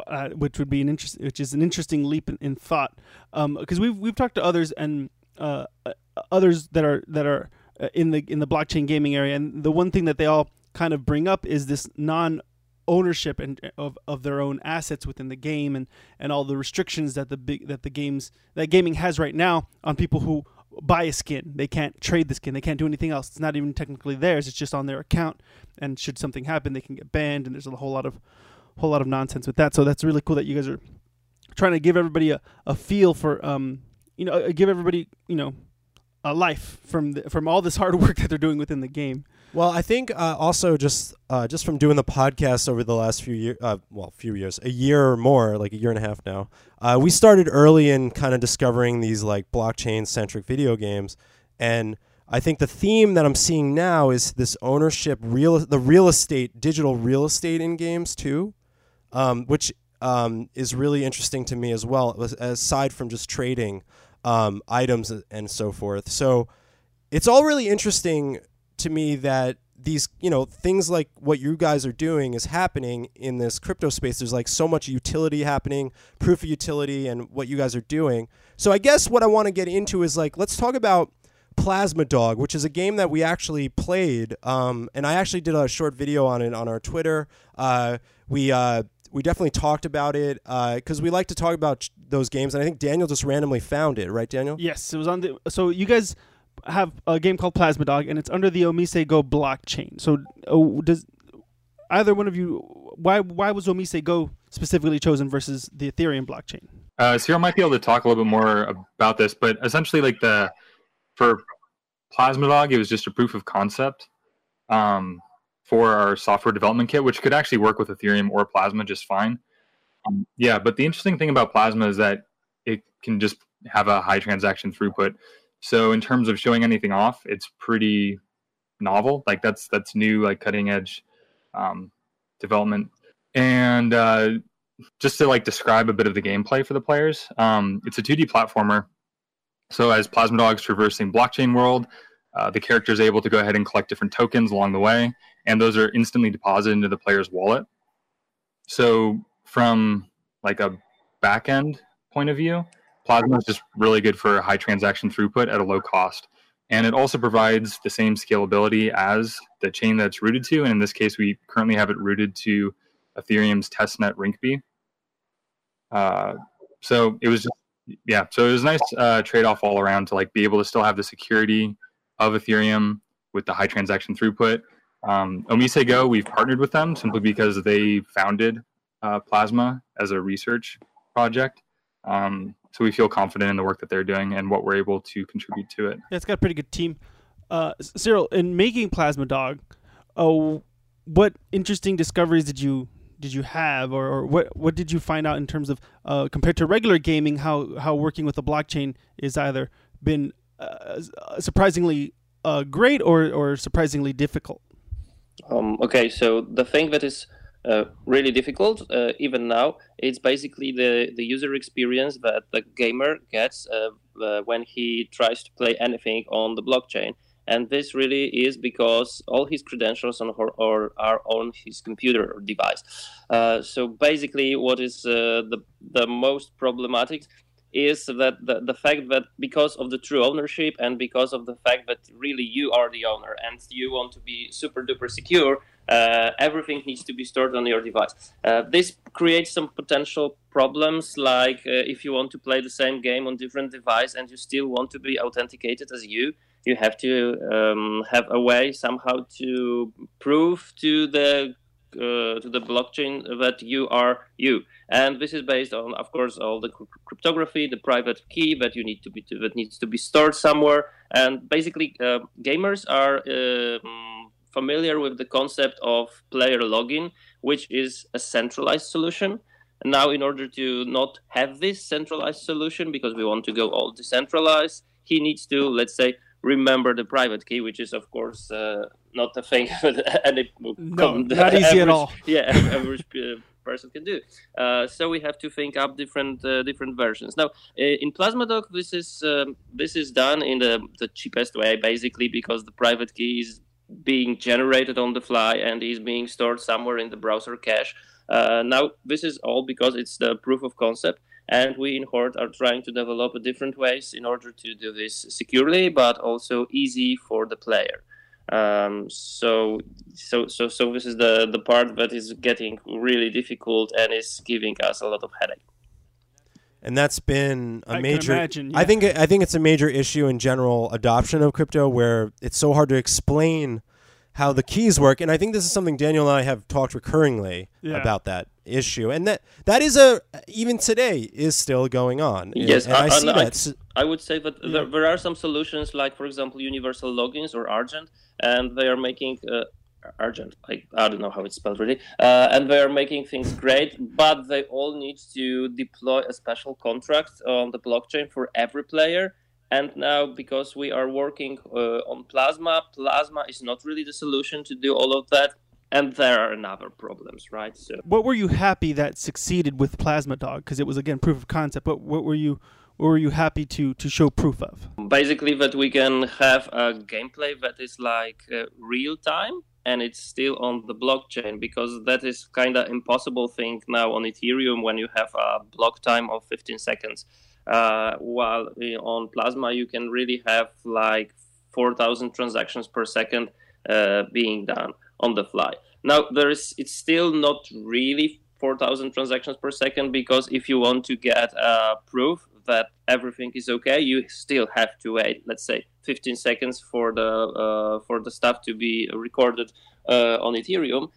uh, which would be an interest, which is an interesting leap in, in thought, because um, we've we've talked to others and uh, uh, others that are that are uh, in the in the blockchain gaming area, and the one thing that they all kind of bring up is this non ownership and of, of their own assets within the game and, and all the restrictions that the big that the games that gaming has right now on people who buy a skin. They can't trade the skin. They can't do anything else. It's not even technically theirs. It's just on their account. And should something happen, they can get banned. And there's a whole lot of whole lot of nonsense with that. So that's really cool that you guys are trying to give everybody a, a feel for um you know uh, give everybody you know a life from the, from all this hard work that they're doing within the game. Well, I think uh, also just uh, just from doing the podcast over the last few years, uh, well, few years, a year or more, like a year and a half now. Uh, we started early in kind of discovering these like blockchain centric video games, and I think the theme that I'm seeing now is this ownership, real the real estate, digital real estate in games too, um, which um, is really interesting to me as well. Aside from just trading um, items and so forth, so it's all really interesting to me that these you know things like what you guys are doing is happening in this crypto space. There's like so much utility happening proof of utility and what you guys are doing. So i guess what i want to get into is like let's talk about plasma dog which is a game that we actually played um, and i actually did a short video on it on our twitter. Uh, we uh, we definitely talked about it because uh, we like to talk about those games and i think daniel just randomly found it right daniel yes it was on the so you guys have a game called Plasma Dog, and it's under the Omise Go blockchain. So, uh, does either one of you why why was OmiseGO specifically chosen versus the Ethereum blockchain? Uh, Cyril might be able to talk a little bit more about this, but essentially, like the for Plasma Dog, it was just a proof of concept um, for our software development kit, which could actually work with Ethereum or Plasma just fine. Um, yeah, but the interesting thing about Plasma is that it can just have a high transaction throughput. So in terms of showing anything off, it's pretty novel. Like that's that's new, like cutting edge um, development. And uh, just to like describe a bit of the gameplay for the players, um, it's a 2D platformer. So as Plasma Dog's traversing blockchain world, uh, the character is able to go ahead and collect different tokens along the way, and those are instantly deposited into the player's wallet. So from like a back end point of view, Plasma is just really good for high transaction throughput at a low cost. And it also provides the same scalability as the chain that's rooted to. And in this case, we currently have it rooted to Ethereum's testnet Rinkeby. Uh, so it was just, yeah, so it was a nice uh, trade off all around to like be able to still have the security of Ethereum with the high transaction throughput. Um, OmiseGO, we've partnered with them simply because they founded uh, Plasma as a research project. Um, so we feel confident in the work that they're doing and what we're able to contribute to it. Yeah, it's got a pretty good team. Uh, Cyril, in making Plasma Dog, oh, what interesting discoveries did you did you have, or, or what what did you find out in terms of uh, compared to regular gaming, how how working with the blockchain is either been uh, surprisingly uh, great or or surprisingly difficult? Um, okay, so the thing that is uh, really difficult uh, even now it's basically the, the user experience that the gamer gets uh, uh, when he tries to play anything on the blockchain. And this really is because all his credentials on her, or are on his computer or device. Uh, so basically what is the, the most problematic is that the, the fact that because of the true ownership and because of the fact that really you are the owner and you want to be super duper secure uh, everything needs to be stored on your device. Uh, this creates some potential problems, like uh, if you want to play the same game on different device and you still want to be authenticated as you, you have to um, have a way somehow to prove to the uh, to the blockchain that you are you, and this is based on, of course, all the cryptography, the private key that you need to be that needs to be stored somewhere, and basically, uh, gamers are um, familiar with the concept of player login, which is a centralized solution. And now, in order to not have this centralized solution, because we want to go all decentralized, he needs to, let's say, remember the private key, which is, of course, uh, not a thing that any No, not easy at all. Yeah, average uh, person can do. Uh, so we have to think up different uh, different versions. Now, uh, in Plasma Dog, this is um, this is done in the the cheapest way, basically, because the private key is being generated on the fly and is being stored somewhere in the browser cache. Uh, now, this is all because it's the proof of concept, and we in Hoard are trying to develop different ways in order to do this securely, but also easy for the player. Um, so, so, so, so this is the the part that is getting really difficult and is giving us a lot of headache. and that's been a I can major. imagine, I think I think it's a major issue in general adoption of crypto, where it's so hard to explain how the keys work. And I think this is something Daniel and I have talked recurringly Yeah. about that issue, and that that is a even today is still going on. Yes, and I, I- see and I- that. S- I would say that there, there are some solutions, like for example, universal logins or Argent, and they are making uh, Argent. I, I don't know how it's spelled really, uh, and they are making things great, but they all need to deploy a special contract on the blockchain for every player. And now, because we are working uh, on Plasma, Plasma is not really the solution to do all of that, and there are another problems, right? So. What were you happy that succeeded with Plasma Dog? Because it was again proof of concept. But what were you what were you happy to to show proof of? basically that we can have a gameplay that is like uh, real time and it's still on the blockchain because that is kind of impossible thing now on ethereum when you have a block time of 15 seconds uh, while uh, on plasma you can really have like 4000 transactions per second uh, being done on the fly. Now there is it's still not really 4000 transactions per second because if you want to get a proof that everything is okay you still have to wait let's say 15 seconds for the uh, for the stuff to be recorded uh, on ethereum. uh,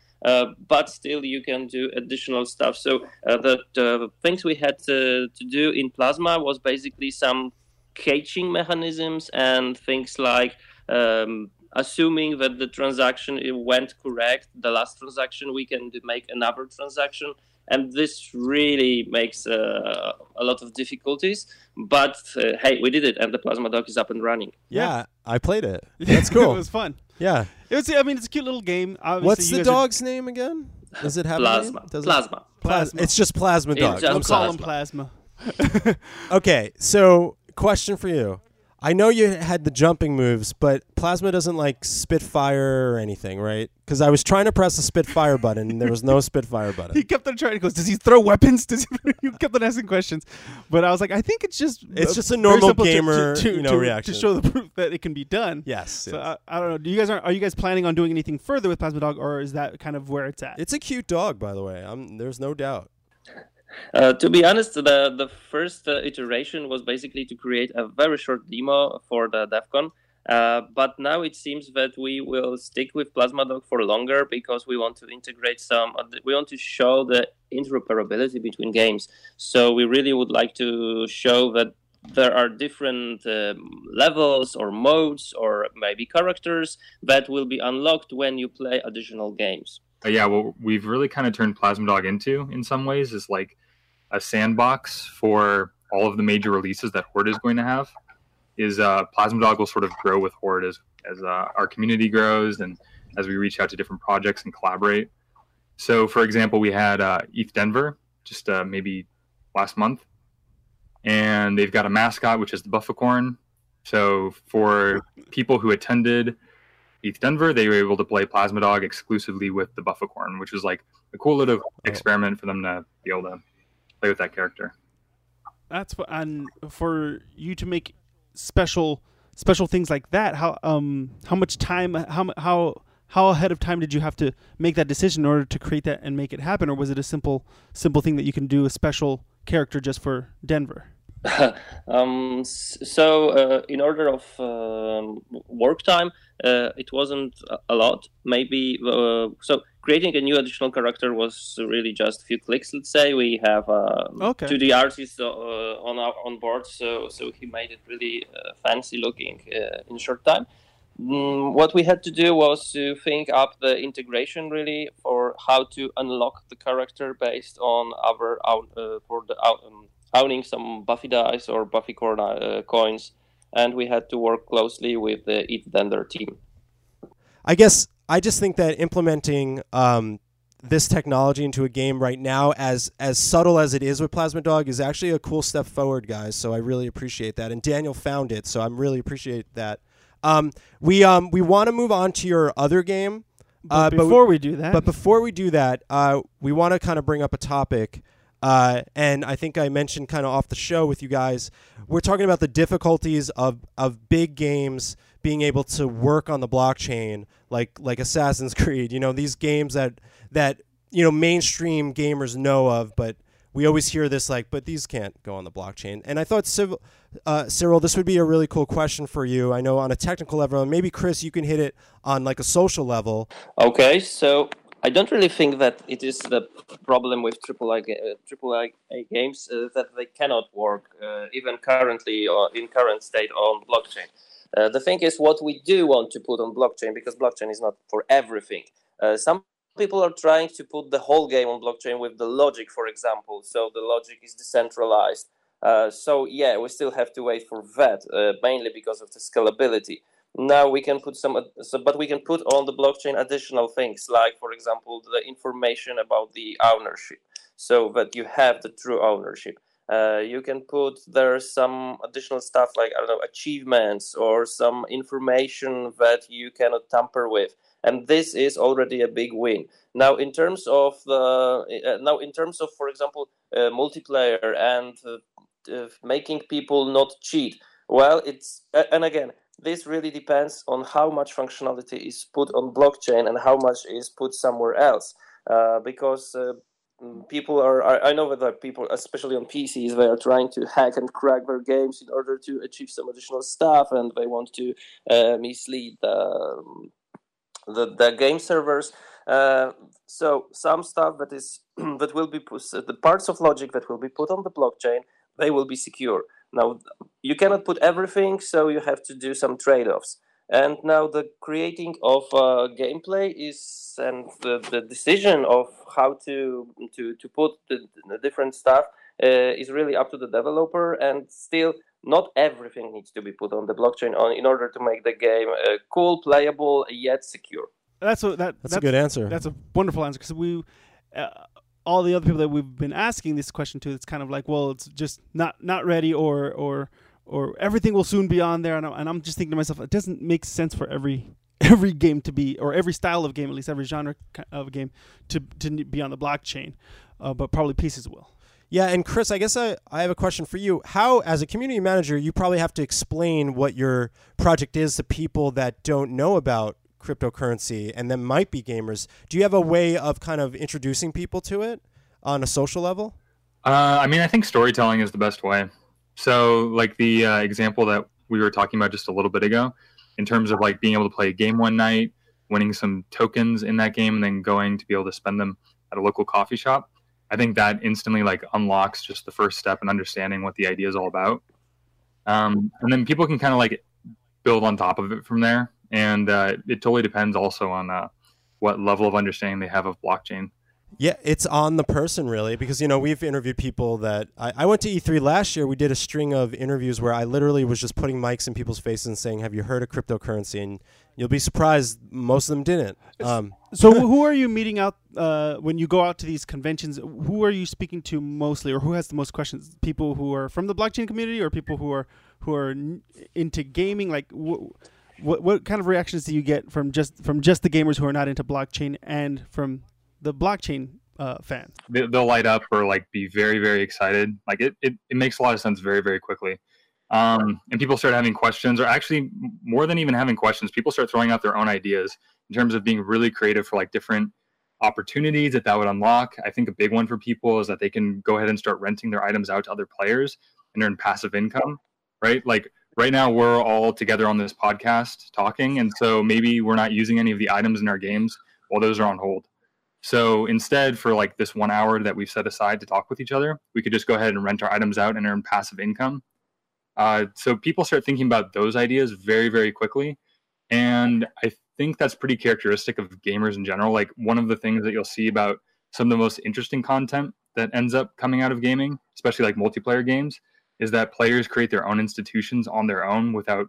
but still you can do additional stuff so uh, the, the things we had to, to do in plasma was basically some caching mechanisms and things like um, assuming that the transaction went correct the last transaction we can make another transaction and this really makes uh, a lot of difficulties but uh, hey we did it and the plasma dog is up and running yeah, I played it. That's cool. it was fun. Yeah. It was. I mean, it's a cute little game. Obviously, What's the guys are- dog's name again? Does it have a name? plasma it- plasma Plasma. It's just plasma dog. just I'm We'll sorry. call him Plasma. Okay, so question for you. I know you had the jumping moves, but Plasma doesn't like Spitfire or anything, right? Because I was trying to press the Spitfire button, and there was no spit fire He button. kept on trying. He goes, "Does he throw weapons? Does he?" you kept on asking questions, but I was like, "I think it's just It's uh, just a normal simple to- gamer, to, to, you know, to, reaction. to show the proof that it can be done." Yes, So yes. I, I don't know. Do you guys are are you guys planning on doing anything further with Plasma Dog, or is that kind of where it's at? it's a cute dog, by the way. I'm, there's no doubt. Uh, to be honest, the the first uh, iteration was basically to create a very short demo for the DevCon. Uh, but now it seems that we will stick with Plasma Dog for longer because we want to integrate some. We want to show the interoperability between games. So we really would like to show that there are different um, levels or modes or maybe characters that will be unlocked when you play additional games. Uh, yeah, what we've really kind of turned Plasma Dog into, in some ways, is like a sandbox for all of the major releases that Hoard is going to have. Is uh, Plasma Dog will sort of grow with Hoard as as uh, our community grows and as we reach out to different projects and collaborate. So, for example, we had uh, ETH Denver just uh, maybe last month, and they've got a mascot which is the Bufficorn. So, for people who attended ETH Denver, they were able to play Plasma Dog exclusively with the Bufficorn, which was like a cool little experiment for them to be able to play with that character. That's what, and for you to make special special things like that. How um how much time how how how ahead of time did you have to make that decision in order to create that and make it happen, or was it a simple simple thing that you can do a special character just for Denver? um, so, uh, in order of um, work time, uh, it wasn't a lot. Maybe uh, so. Creating a new additional character was really just a few clicks. Let's say we have a Okay. 2D artist uh, on our, on board, so so he made it really uh, fancy looking uh, in short time. Mm, what we had to do was to think up the integration really for how to unlock the character based on our uh, for the um, owning some Buffy dice or Buffy core uh, coins, and we had to work closely with the ETH Denver team. I guess I just think that implementing um, this technology into a game right now, as as subtle as it is with Plasma Dog, is actually a cool step forward, guys. So I really appreciate that. And Daniel found it, so I'm really appreciate that. Um, we um, we want to move on to your other game, But uh, but we- before we do that, but before we do that, uh, we want to kind of bring up a topic. Uh, and I think I mentioned kind of off the show with you guys, we're talking about the difficulties of, of big games being able to work on the blockchain, like like Assassin's Creed. You know, these games that that you know mainstream gamers know of, but we always hear this like, but these can't go on the blockchain. And I thought, uh, Cyril, this would be a really cool question for you. I know on a technical level, and maybe Chris, you can hit it on like a social level. Okay, so I don't really think that it is the problem with AAA, uh, AAA games uh, that they cannot work uh, even currently or in current state on blockchain. Uh, the thing is, what we do want to put on blockchain because blockchain is not for everything. Uh, some people are trying to put the whole game on blockchain with the logic, for example. So the logic is decentralized. Uh, so yeah, we still have to wait for that, uh, mainly because of the scalability. Now we can put some, so, but we can put on the blockchain additional things, like for example the information about the ownership, so that you have the true ownership. Uh, you can put there some additional stuff like I don't know achievements or some information that you cannot tamper with, and this is already a big win. Now, in terms of the uh, now in terms of, for example, uh, multiplayer and uh, uh, making people not cheat, well, it's and again, this really depends on how much functionality is put on blockchain and how much is put somewhere else, uh, because. Uh, mm, people are, I I know that people, especially on PCs, they are trying to hack and crack their games in order to achieve some additional stuff, and they want to uh, mislead the, the the game servers. Uh, so some stuff that is that will be put, the parts of logic that will be put on the blockchain, they will be secure. Now you cannot put everything, so you have to do some trade-offs. And now the creating of uh, gameplay is and the, the decision of how to to to put the, the different stuff uh, is really up to the developer. And still, not everything needs to be put on the blockchain on in order to make the game uh, cool, playable, yet secure. that's what that That's, a good answer. That's a wonderful answer because we, uh, all the other people that we've been asking this question to, it's kind of like, well, it's just not not ready, or or or everything will soon be on there, and, I- and I'm just thinking to myself, it doesn't make sense for every every game to be, or every style of game, at least every genre of game, to to be on the blockchain, uh, but probably pieces will. Yeah, and Chris, I guess I, I have a question for you. How, as a community manager, you probably have to explain what your project is to people that don't know about cryptocurrency and that might be gamers. Do you have a way of kind of introducing people to it on a social level? Uh, I mean, I think storytelling is the best way. So, like the uh, example that we were talking about just a little bit ago, in terms of like being able to play a game one night, winning some tokens in that game, and then going to be able to spend them at a local coffee shop. I think that instantly like unlocks just the first step in understanding what the idea is all about. Um, and then people can kind of like build on top of it from there. And uh, it totally depends also on uh, what level of understanding they have of blockchain. Yeah, it's on the person really because you know we've interviewed people that I, I went to E3 last year. We did a string of interviews where I literally was just putting mics in people's faces and saying, "Have you heard of cryptocurrency?" And you'll be surprised, most of them didn't. Um, So who are you meeting out uh, when you go out to these conventions? Who are you speaking to mostly, or who has the most questions? People who are from the blockchain community, or people who are who are n- into gaming? Like, wh- what what kind of reactions do you get from just from just the gamers who are not into blockchain, and from the blockchain uh, fans? they, they'll light up or like be very very excited like it, it, it makes a lot of sense very very quickly um, and people start having questions or actually more than even having questions people start throwing out their own ideas in terms of being really creative for like different opportunities that that would unlock i think a big one for people is that they can go ahead and start renting their items out to other players and earn passive income, right? Like right now we're all together on this podcast talking and so maybe we're not using any of the items in our games while those are on hold. So instead for like this one hour that we've set aside to talk with each other we could just go ahead and rent our items out and earn passive income. Uh, so people start thinking about those ideas very very quickly and i think that's pretty characteristic of gamers in general. Like one of the things that you'll see about some of the most interesting content that ends up coming out of gaming especially like multiplayer games is that players create their own institutions on their own without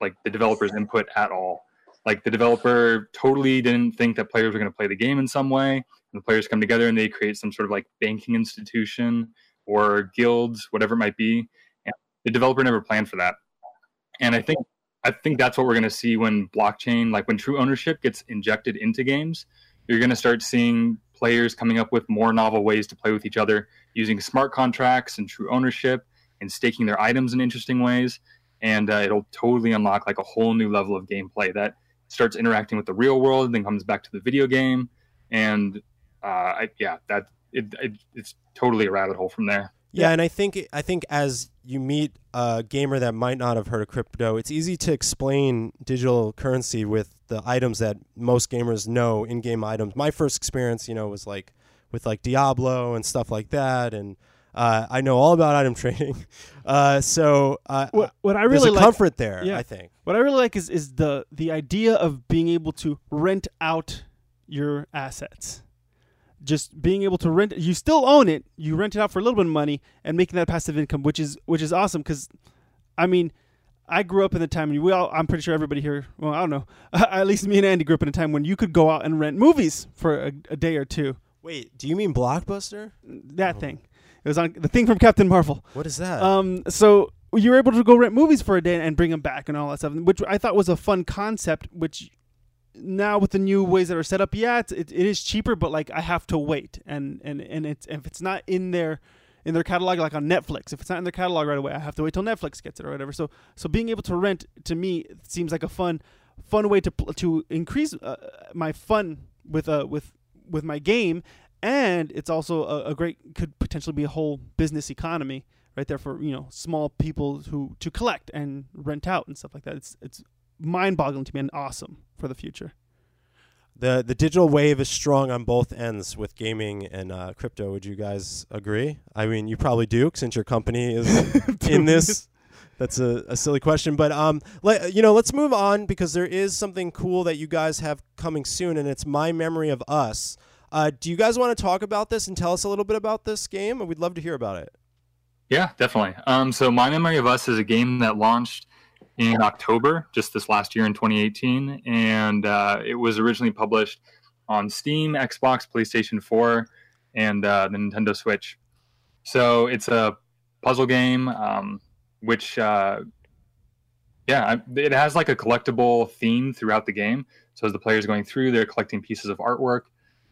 like the developer's input at all. Like the developer totally didn't think that players were going to play the game in some way. And the players come together and they create some sort of like banking institution or guilds, whatever it might be. And the developer never planned for that. And I think I think that's what we're going to see when blockchain, like when true ownership gets injected into games. You're going to start seeing players coming up with more novel ways to play with each other using smart contracts and true ownership and staking their items in interesting ways. And uh, it'll totally unlock like a whole new level of gameplay that starts interacting with the real world, and then comes back to the video game. And uh, I, yeah, that it, it, it's totally a rabbit hole from there. Yeah, and I think I think as you meet a gamer that might not have heard of crypto, it's easy to explain digital currency with the items that most gamers know, in-game items. My first experience, you know, was like with like Diablo and stuff like that, and uh, I know all about item trading, uh, so uh, What what I really like comfort there. yeah. I think. what I really like is is the the idea of being able to rent out your assets. Just being able to rent you still own it, you rent it out for a little bit of money and making that passive income, which is which is awesome cuz I mean, I grew up in the time and we all I'm pretty sure everybody here, well, I don't know. At least me and Andy grew up in a time when you could go out and rent movies for a, a day or two. Wait, do you mean Blockbuster? That thing. It was on the thing from Captain Marvel. What is that? Um, so you were able to go rent movies for a day and bring them back and all that stuff, which I thought was a fun concept. Which now with the new ways that are set up, yeah, it's, it, it is cheaper, but like I have to wait, and and and it's if it's not in their in their catalog, like on Netflix, if it's not in their catalog right away, I have to wait till Netflix gets it or whatever. So so being able to rent to me seems like a fun fun way to pl- to increase uh, my fun with uh with with my game and it's also a, a great could potentially be a whole business economy right there for you know small people who to collect and rent out and stuff like that it's it's mind-boggling to me and awesome for the future the the digital wave is strong on both ends with gaming and uh, crypto. Would you guys agree? I mean, you probably do, since your company is in this. That's a, a silly question, but um, let, you know, let's move on because there is something cool that you guys have coming soon, and it's my memory of us. Uh, do you guys want to talk about this and tell us a little bit about this game? We'd love to hear about it. Yeah, definitely. Um, so My Memory of Us is a game that launched in October, just this last year in 2018, and uh, it was originally published on Steam, Xbox, PlayStation 4, and uh, the Nintendo Switch. So it's a puzzle game, um, which uh, yeah, it has like a collectible theme throughout the game. So as the players going through, they're collecting pieces of artwork.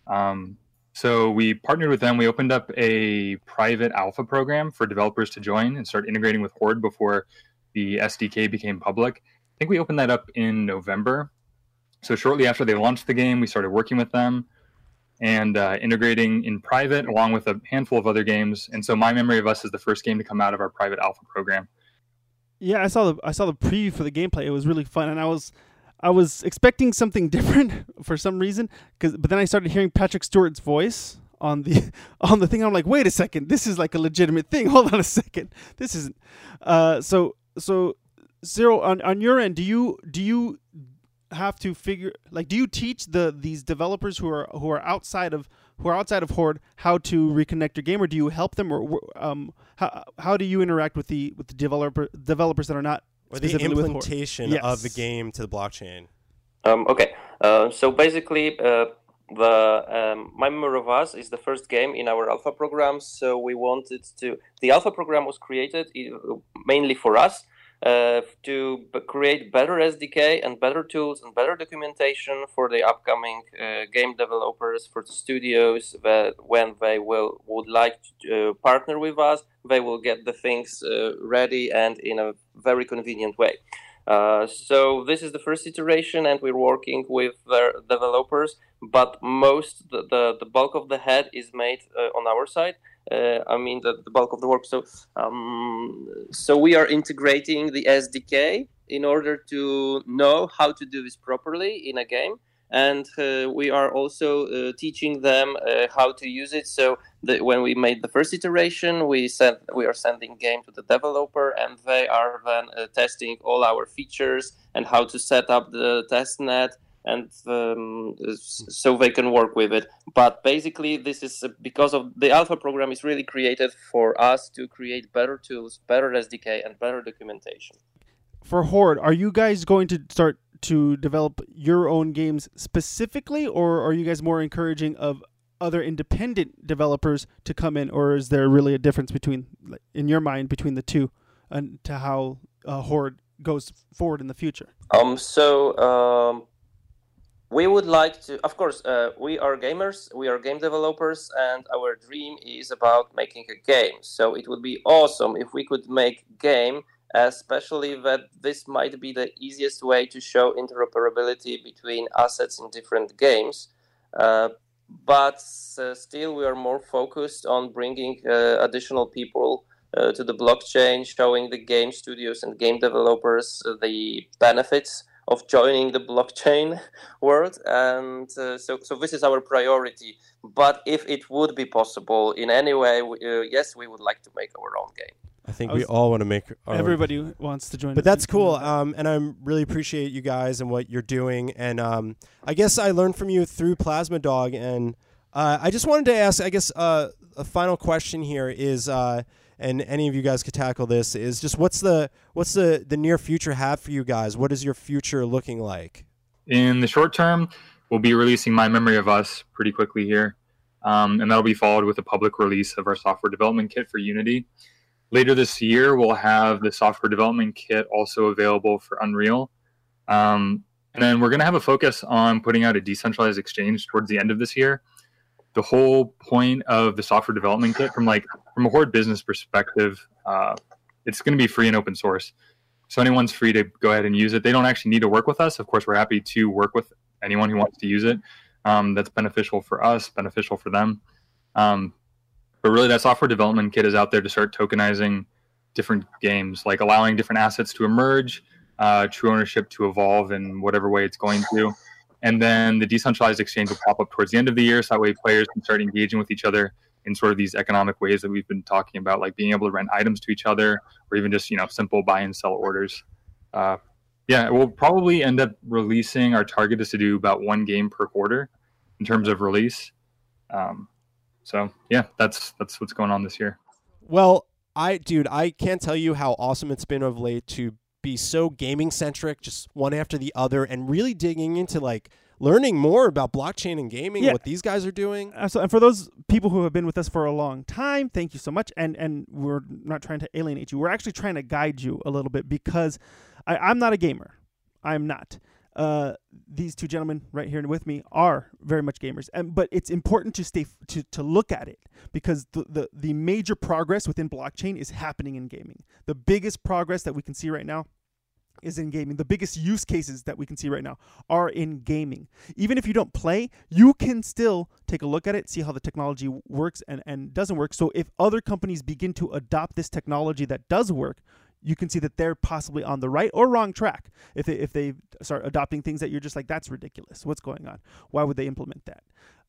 Um, so we partnered with them. We opened up a private alpha program for developers to join and start integrating with Hoard before the SDK became public. I think we opened that up in November. So shortly after they launched the game, we started working with them and uh, integrating in private along with a handful of other games. And so My Memory of Us is the first game to come out of our private alpha program. yeah i saw the i saw the preview for the gameplay it was really fun and i was i was expecting something different for some reason cause, but then i started hearing patrick stewart's voice on the on the thing i'm like wait a second this is like a legitimate thing hold on a second this isn't uh so so Cyril on on your end do you do you have to figure like do you teach the these developers who are who are outside of who are outside of hoard how to reconnect your game or do you help them or um how, how do you interact with the with the developer developers that are not Or the specifically with Hoard? implementation of the game to the blockchain. Um, okay, uh, so basically, uh, the um, My Memory of Us is the first game in our alpha program. So we wanted to. The alpha program was created uh, mainly for us uh, to b- create better SDK and better tools and better documentation for the upcoming uh, game developers, for the studios that when they will would like to uh, partner with us, they will get the things uh, ready and in a very convenient way. Uh, so this is the first iteration, and we're working with the developers. But most the, the, the bulk of the head is made uh, on our side. Uh, I mean the, the bulk of the work. So um, so we are integrating the SDK in order to know how to do this properly in a game and uh, we are also uh, teaching them uh, how to use it. So when we made the first iteration, we sent we are sending game to the developer, and they are then uh, testing all our features and how to set up the test net. And um, so they can work with it. But basically, this is uh, because of the alpha program is really created for us to create better tools, better SDK, and better documentation. For Hoard, are you guys going to start to develop your own games specifically, or are you guys more encouraging of other independent developers to come in, or is there really a difference between, in your mind, between the two, and to how uh, Hoard goes forward in the future? Um. So um, we would like to. Of course, uh, we are gamers. We are game developers, and our dream is about making a game. So it would be awesome if we could make game especially that this might be the easiest way to show interoperability between assets in different games. Uh, but uh, still, we are more focused on bringing uh, additional people uh, to the blockchain, showing the game studios and game developers uh, the benefits of joining the blockchain world. And uh, so, so this is our priority. But if it would be possible in any way, yes, we would like to make our own game. I think I we all want to make our everybody own. wants to join. But that's cool. Um, and I really appreciate you guys and what you're doing. And um, I guess I learned from you through Plasma Dog. And uh, I just wanted to ask. I guess uh, a final question here is, uh, and any of you guys could tackle this. Is just what's the what's the the near future have for you guys? What is your future looking like? In the short term, we'll be releasing My Memory of Us pretty quickly here, um, and that'll be followed with a public release of our software development kit for Unity. Later this year, we'll have the software development kit also available for Unreal. Um, and then we're going to have a focus on putting out a decentralized exchange towards the end of this year. The whole point of the software development kit, from like from a Hoard business perspective, uh, it's going to be free and open source. So anyone's free to go ahead and use it. They don't actually need to work with us. Of course, we're happy to work with anyone who wants to use it. Um, that's beneficial for us, beneficial for them. Um, but really, that software development kit is out there to start tokenizing different games, like allowing different assets to emerge, uh, true ownership to evolve in whatever way it's going to. And then the decentralized exchange will pop up towards the end of the year, so that way players can start engaging with each other in sort of these economic ways that we've been talking about, like being able to rent items to each other, or even just you know simple buy and sell orders. Uh, yeah, we'll probably end up releasing. Our target is to do about one game per quarter in terms of release. Um, so yeah, that's that's what's going on this year. Well, I dude, I can't tell you how awesome it's been of late to be so gaming centric, just one after the other, and really digging into like learning more about blockchain and gaming, yeah. what these guys are doing. Absolutely. And for those people who have been with us for a long time, thank you so much. And and we're not trying to alienate you. We're actually trying to guide you a little bit because I, I'm not a gamer. I'm not uh, these two gentlemen right here with me are very much gamers, and but it's important to stay f- to to look at it because the, the the major progress within blockchain is happening in gaming. The biggest progress that we can see right now is in gaming. The biggest use cases that we can see right now are in gaming. Even if you don't play, you can still take a look at it, see how the technology works and, and doesn't work. So if other companies begin to adopt this technology that does work, you can see that they're possibly on the right or wrong track if they if they start adopting things that you're just like that's ridiculous what's going on why would they implement that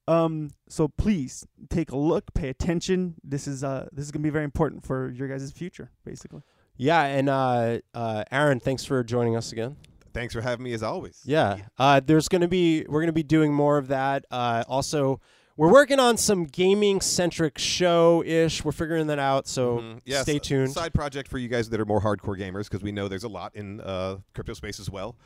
um, so please take a look pay attention this is uh this is gonna be very important for your guys' future basically yeah and uh, uh, aaron thanks for joining us again thanks for having me as always yeah uh, there's gonna be we're gonna be doing more of that uh, also we're working on some gaming centric show ish. We're figuring that out, so mm-hmm. yes, stay tuned. Side project for you guys that are more hardcore gamers because we know there's a lot in uh, crypto space as well.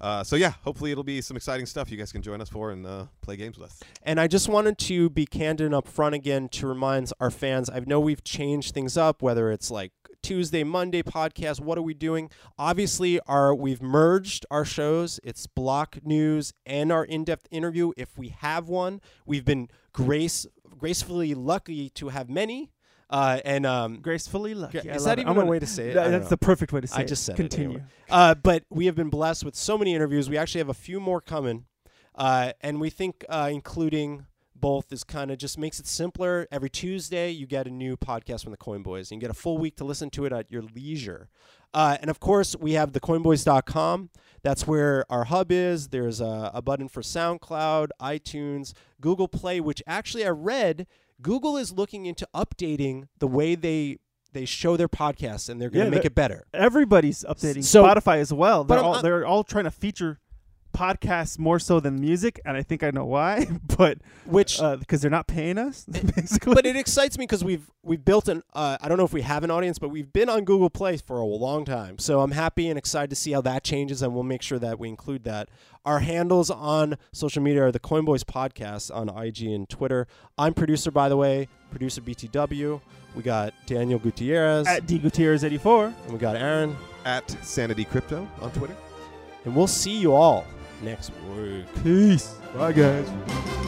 Uh, so yeah, hopefully it'll be some exciting stuff you guys can join us for and uh, play games with us. And I just wanted to be candid up front again to remind our fans. I know we've changed things up, whether it's like Tuesday, Monday podcast. What are we doing? Obviously, our we've merged our shows. It's block news and our in-depth interview. If we have one, we've been grace gracefully lucky to have many. Uh, and um, gracefully lucky. Is that even a way to say it? that's the perfect way to say I it. I just said Continue. it. Anyway. Uh, but we have been blessed with so many interviews. We actually have a few more coming, uh, and we think uh, including both is kind of just makes it simpler. Every Tuesday, you get a new podcast from the Coin Boys. And you get a full week to listen to it at your leisure. Uh, and of course, we have thecoinboys.com. That's where our hub is. There's a, a button for SoundCloud, iTunes, Google Play, which actually I read Google is looking into updating the way they they show their podcasts, and they're going to Yeah, make it better. Everybody's updating So- Spotify as well. They're I'm all they're all trying to feature podcasts more so than music, and I think I know why. But Which because they're not paying us, basically. but it excites me because we've we've built an uh, I don't know if we have an audience, but we've been on Google Play for a long time. So I'm happy and excited to see how that changes, and we'll make sure that we include that. Our handles on social media are the Coinboys Podcast on IG and Twitter. I'm producer, by the way, producer BTW. We got Daniel Gutierrez, at D Gutierrez eighty four. and we got Aaron, At Sanity Crypto on Twitter. and we'll see you all next week. Peace. Bye, guys.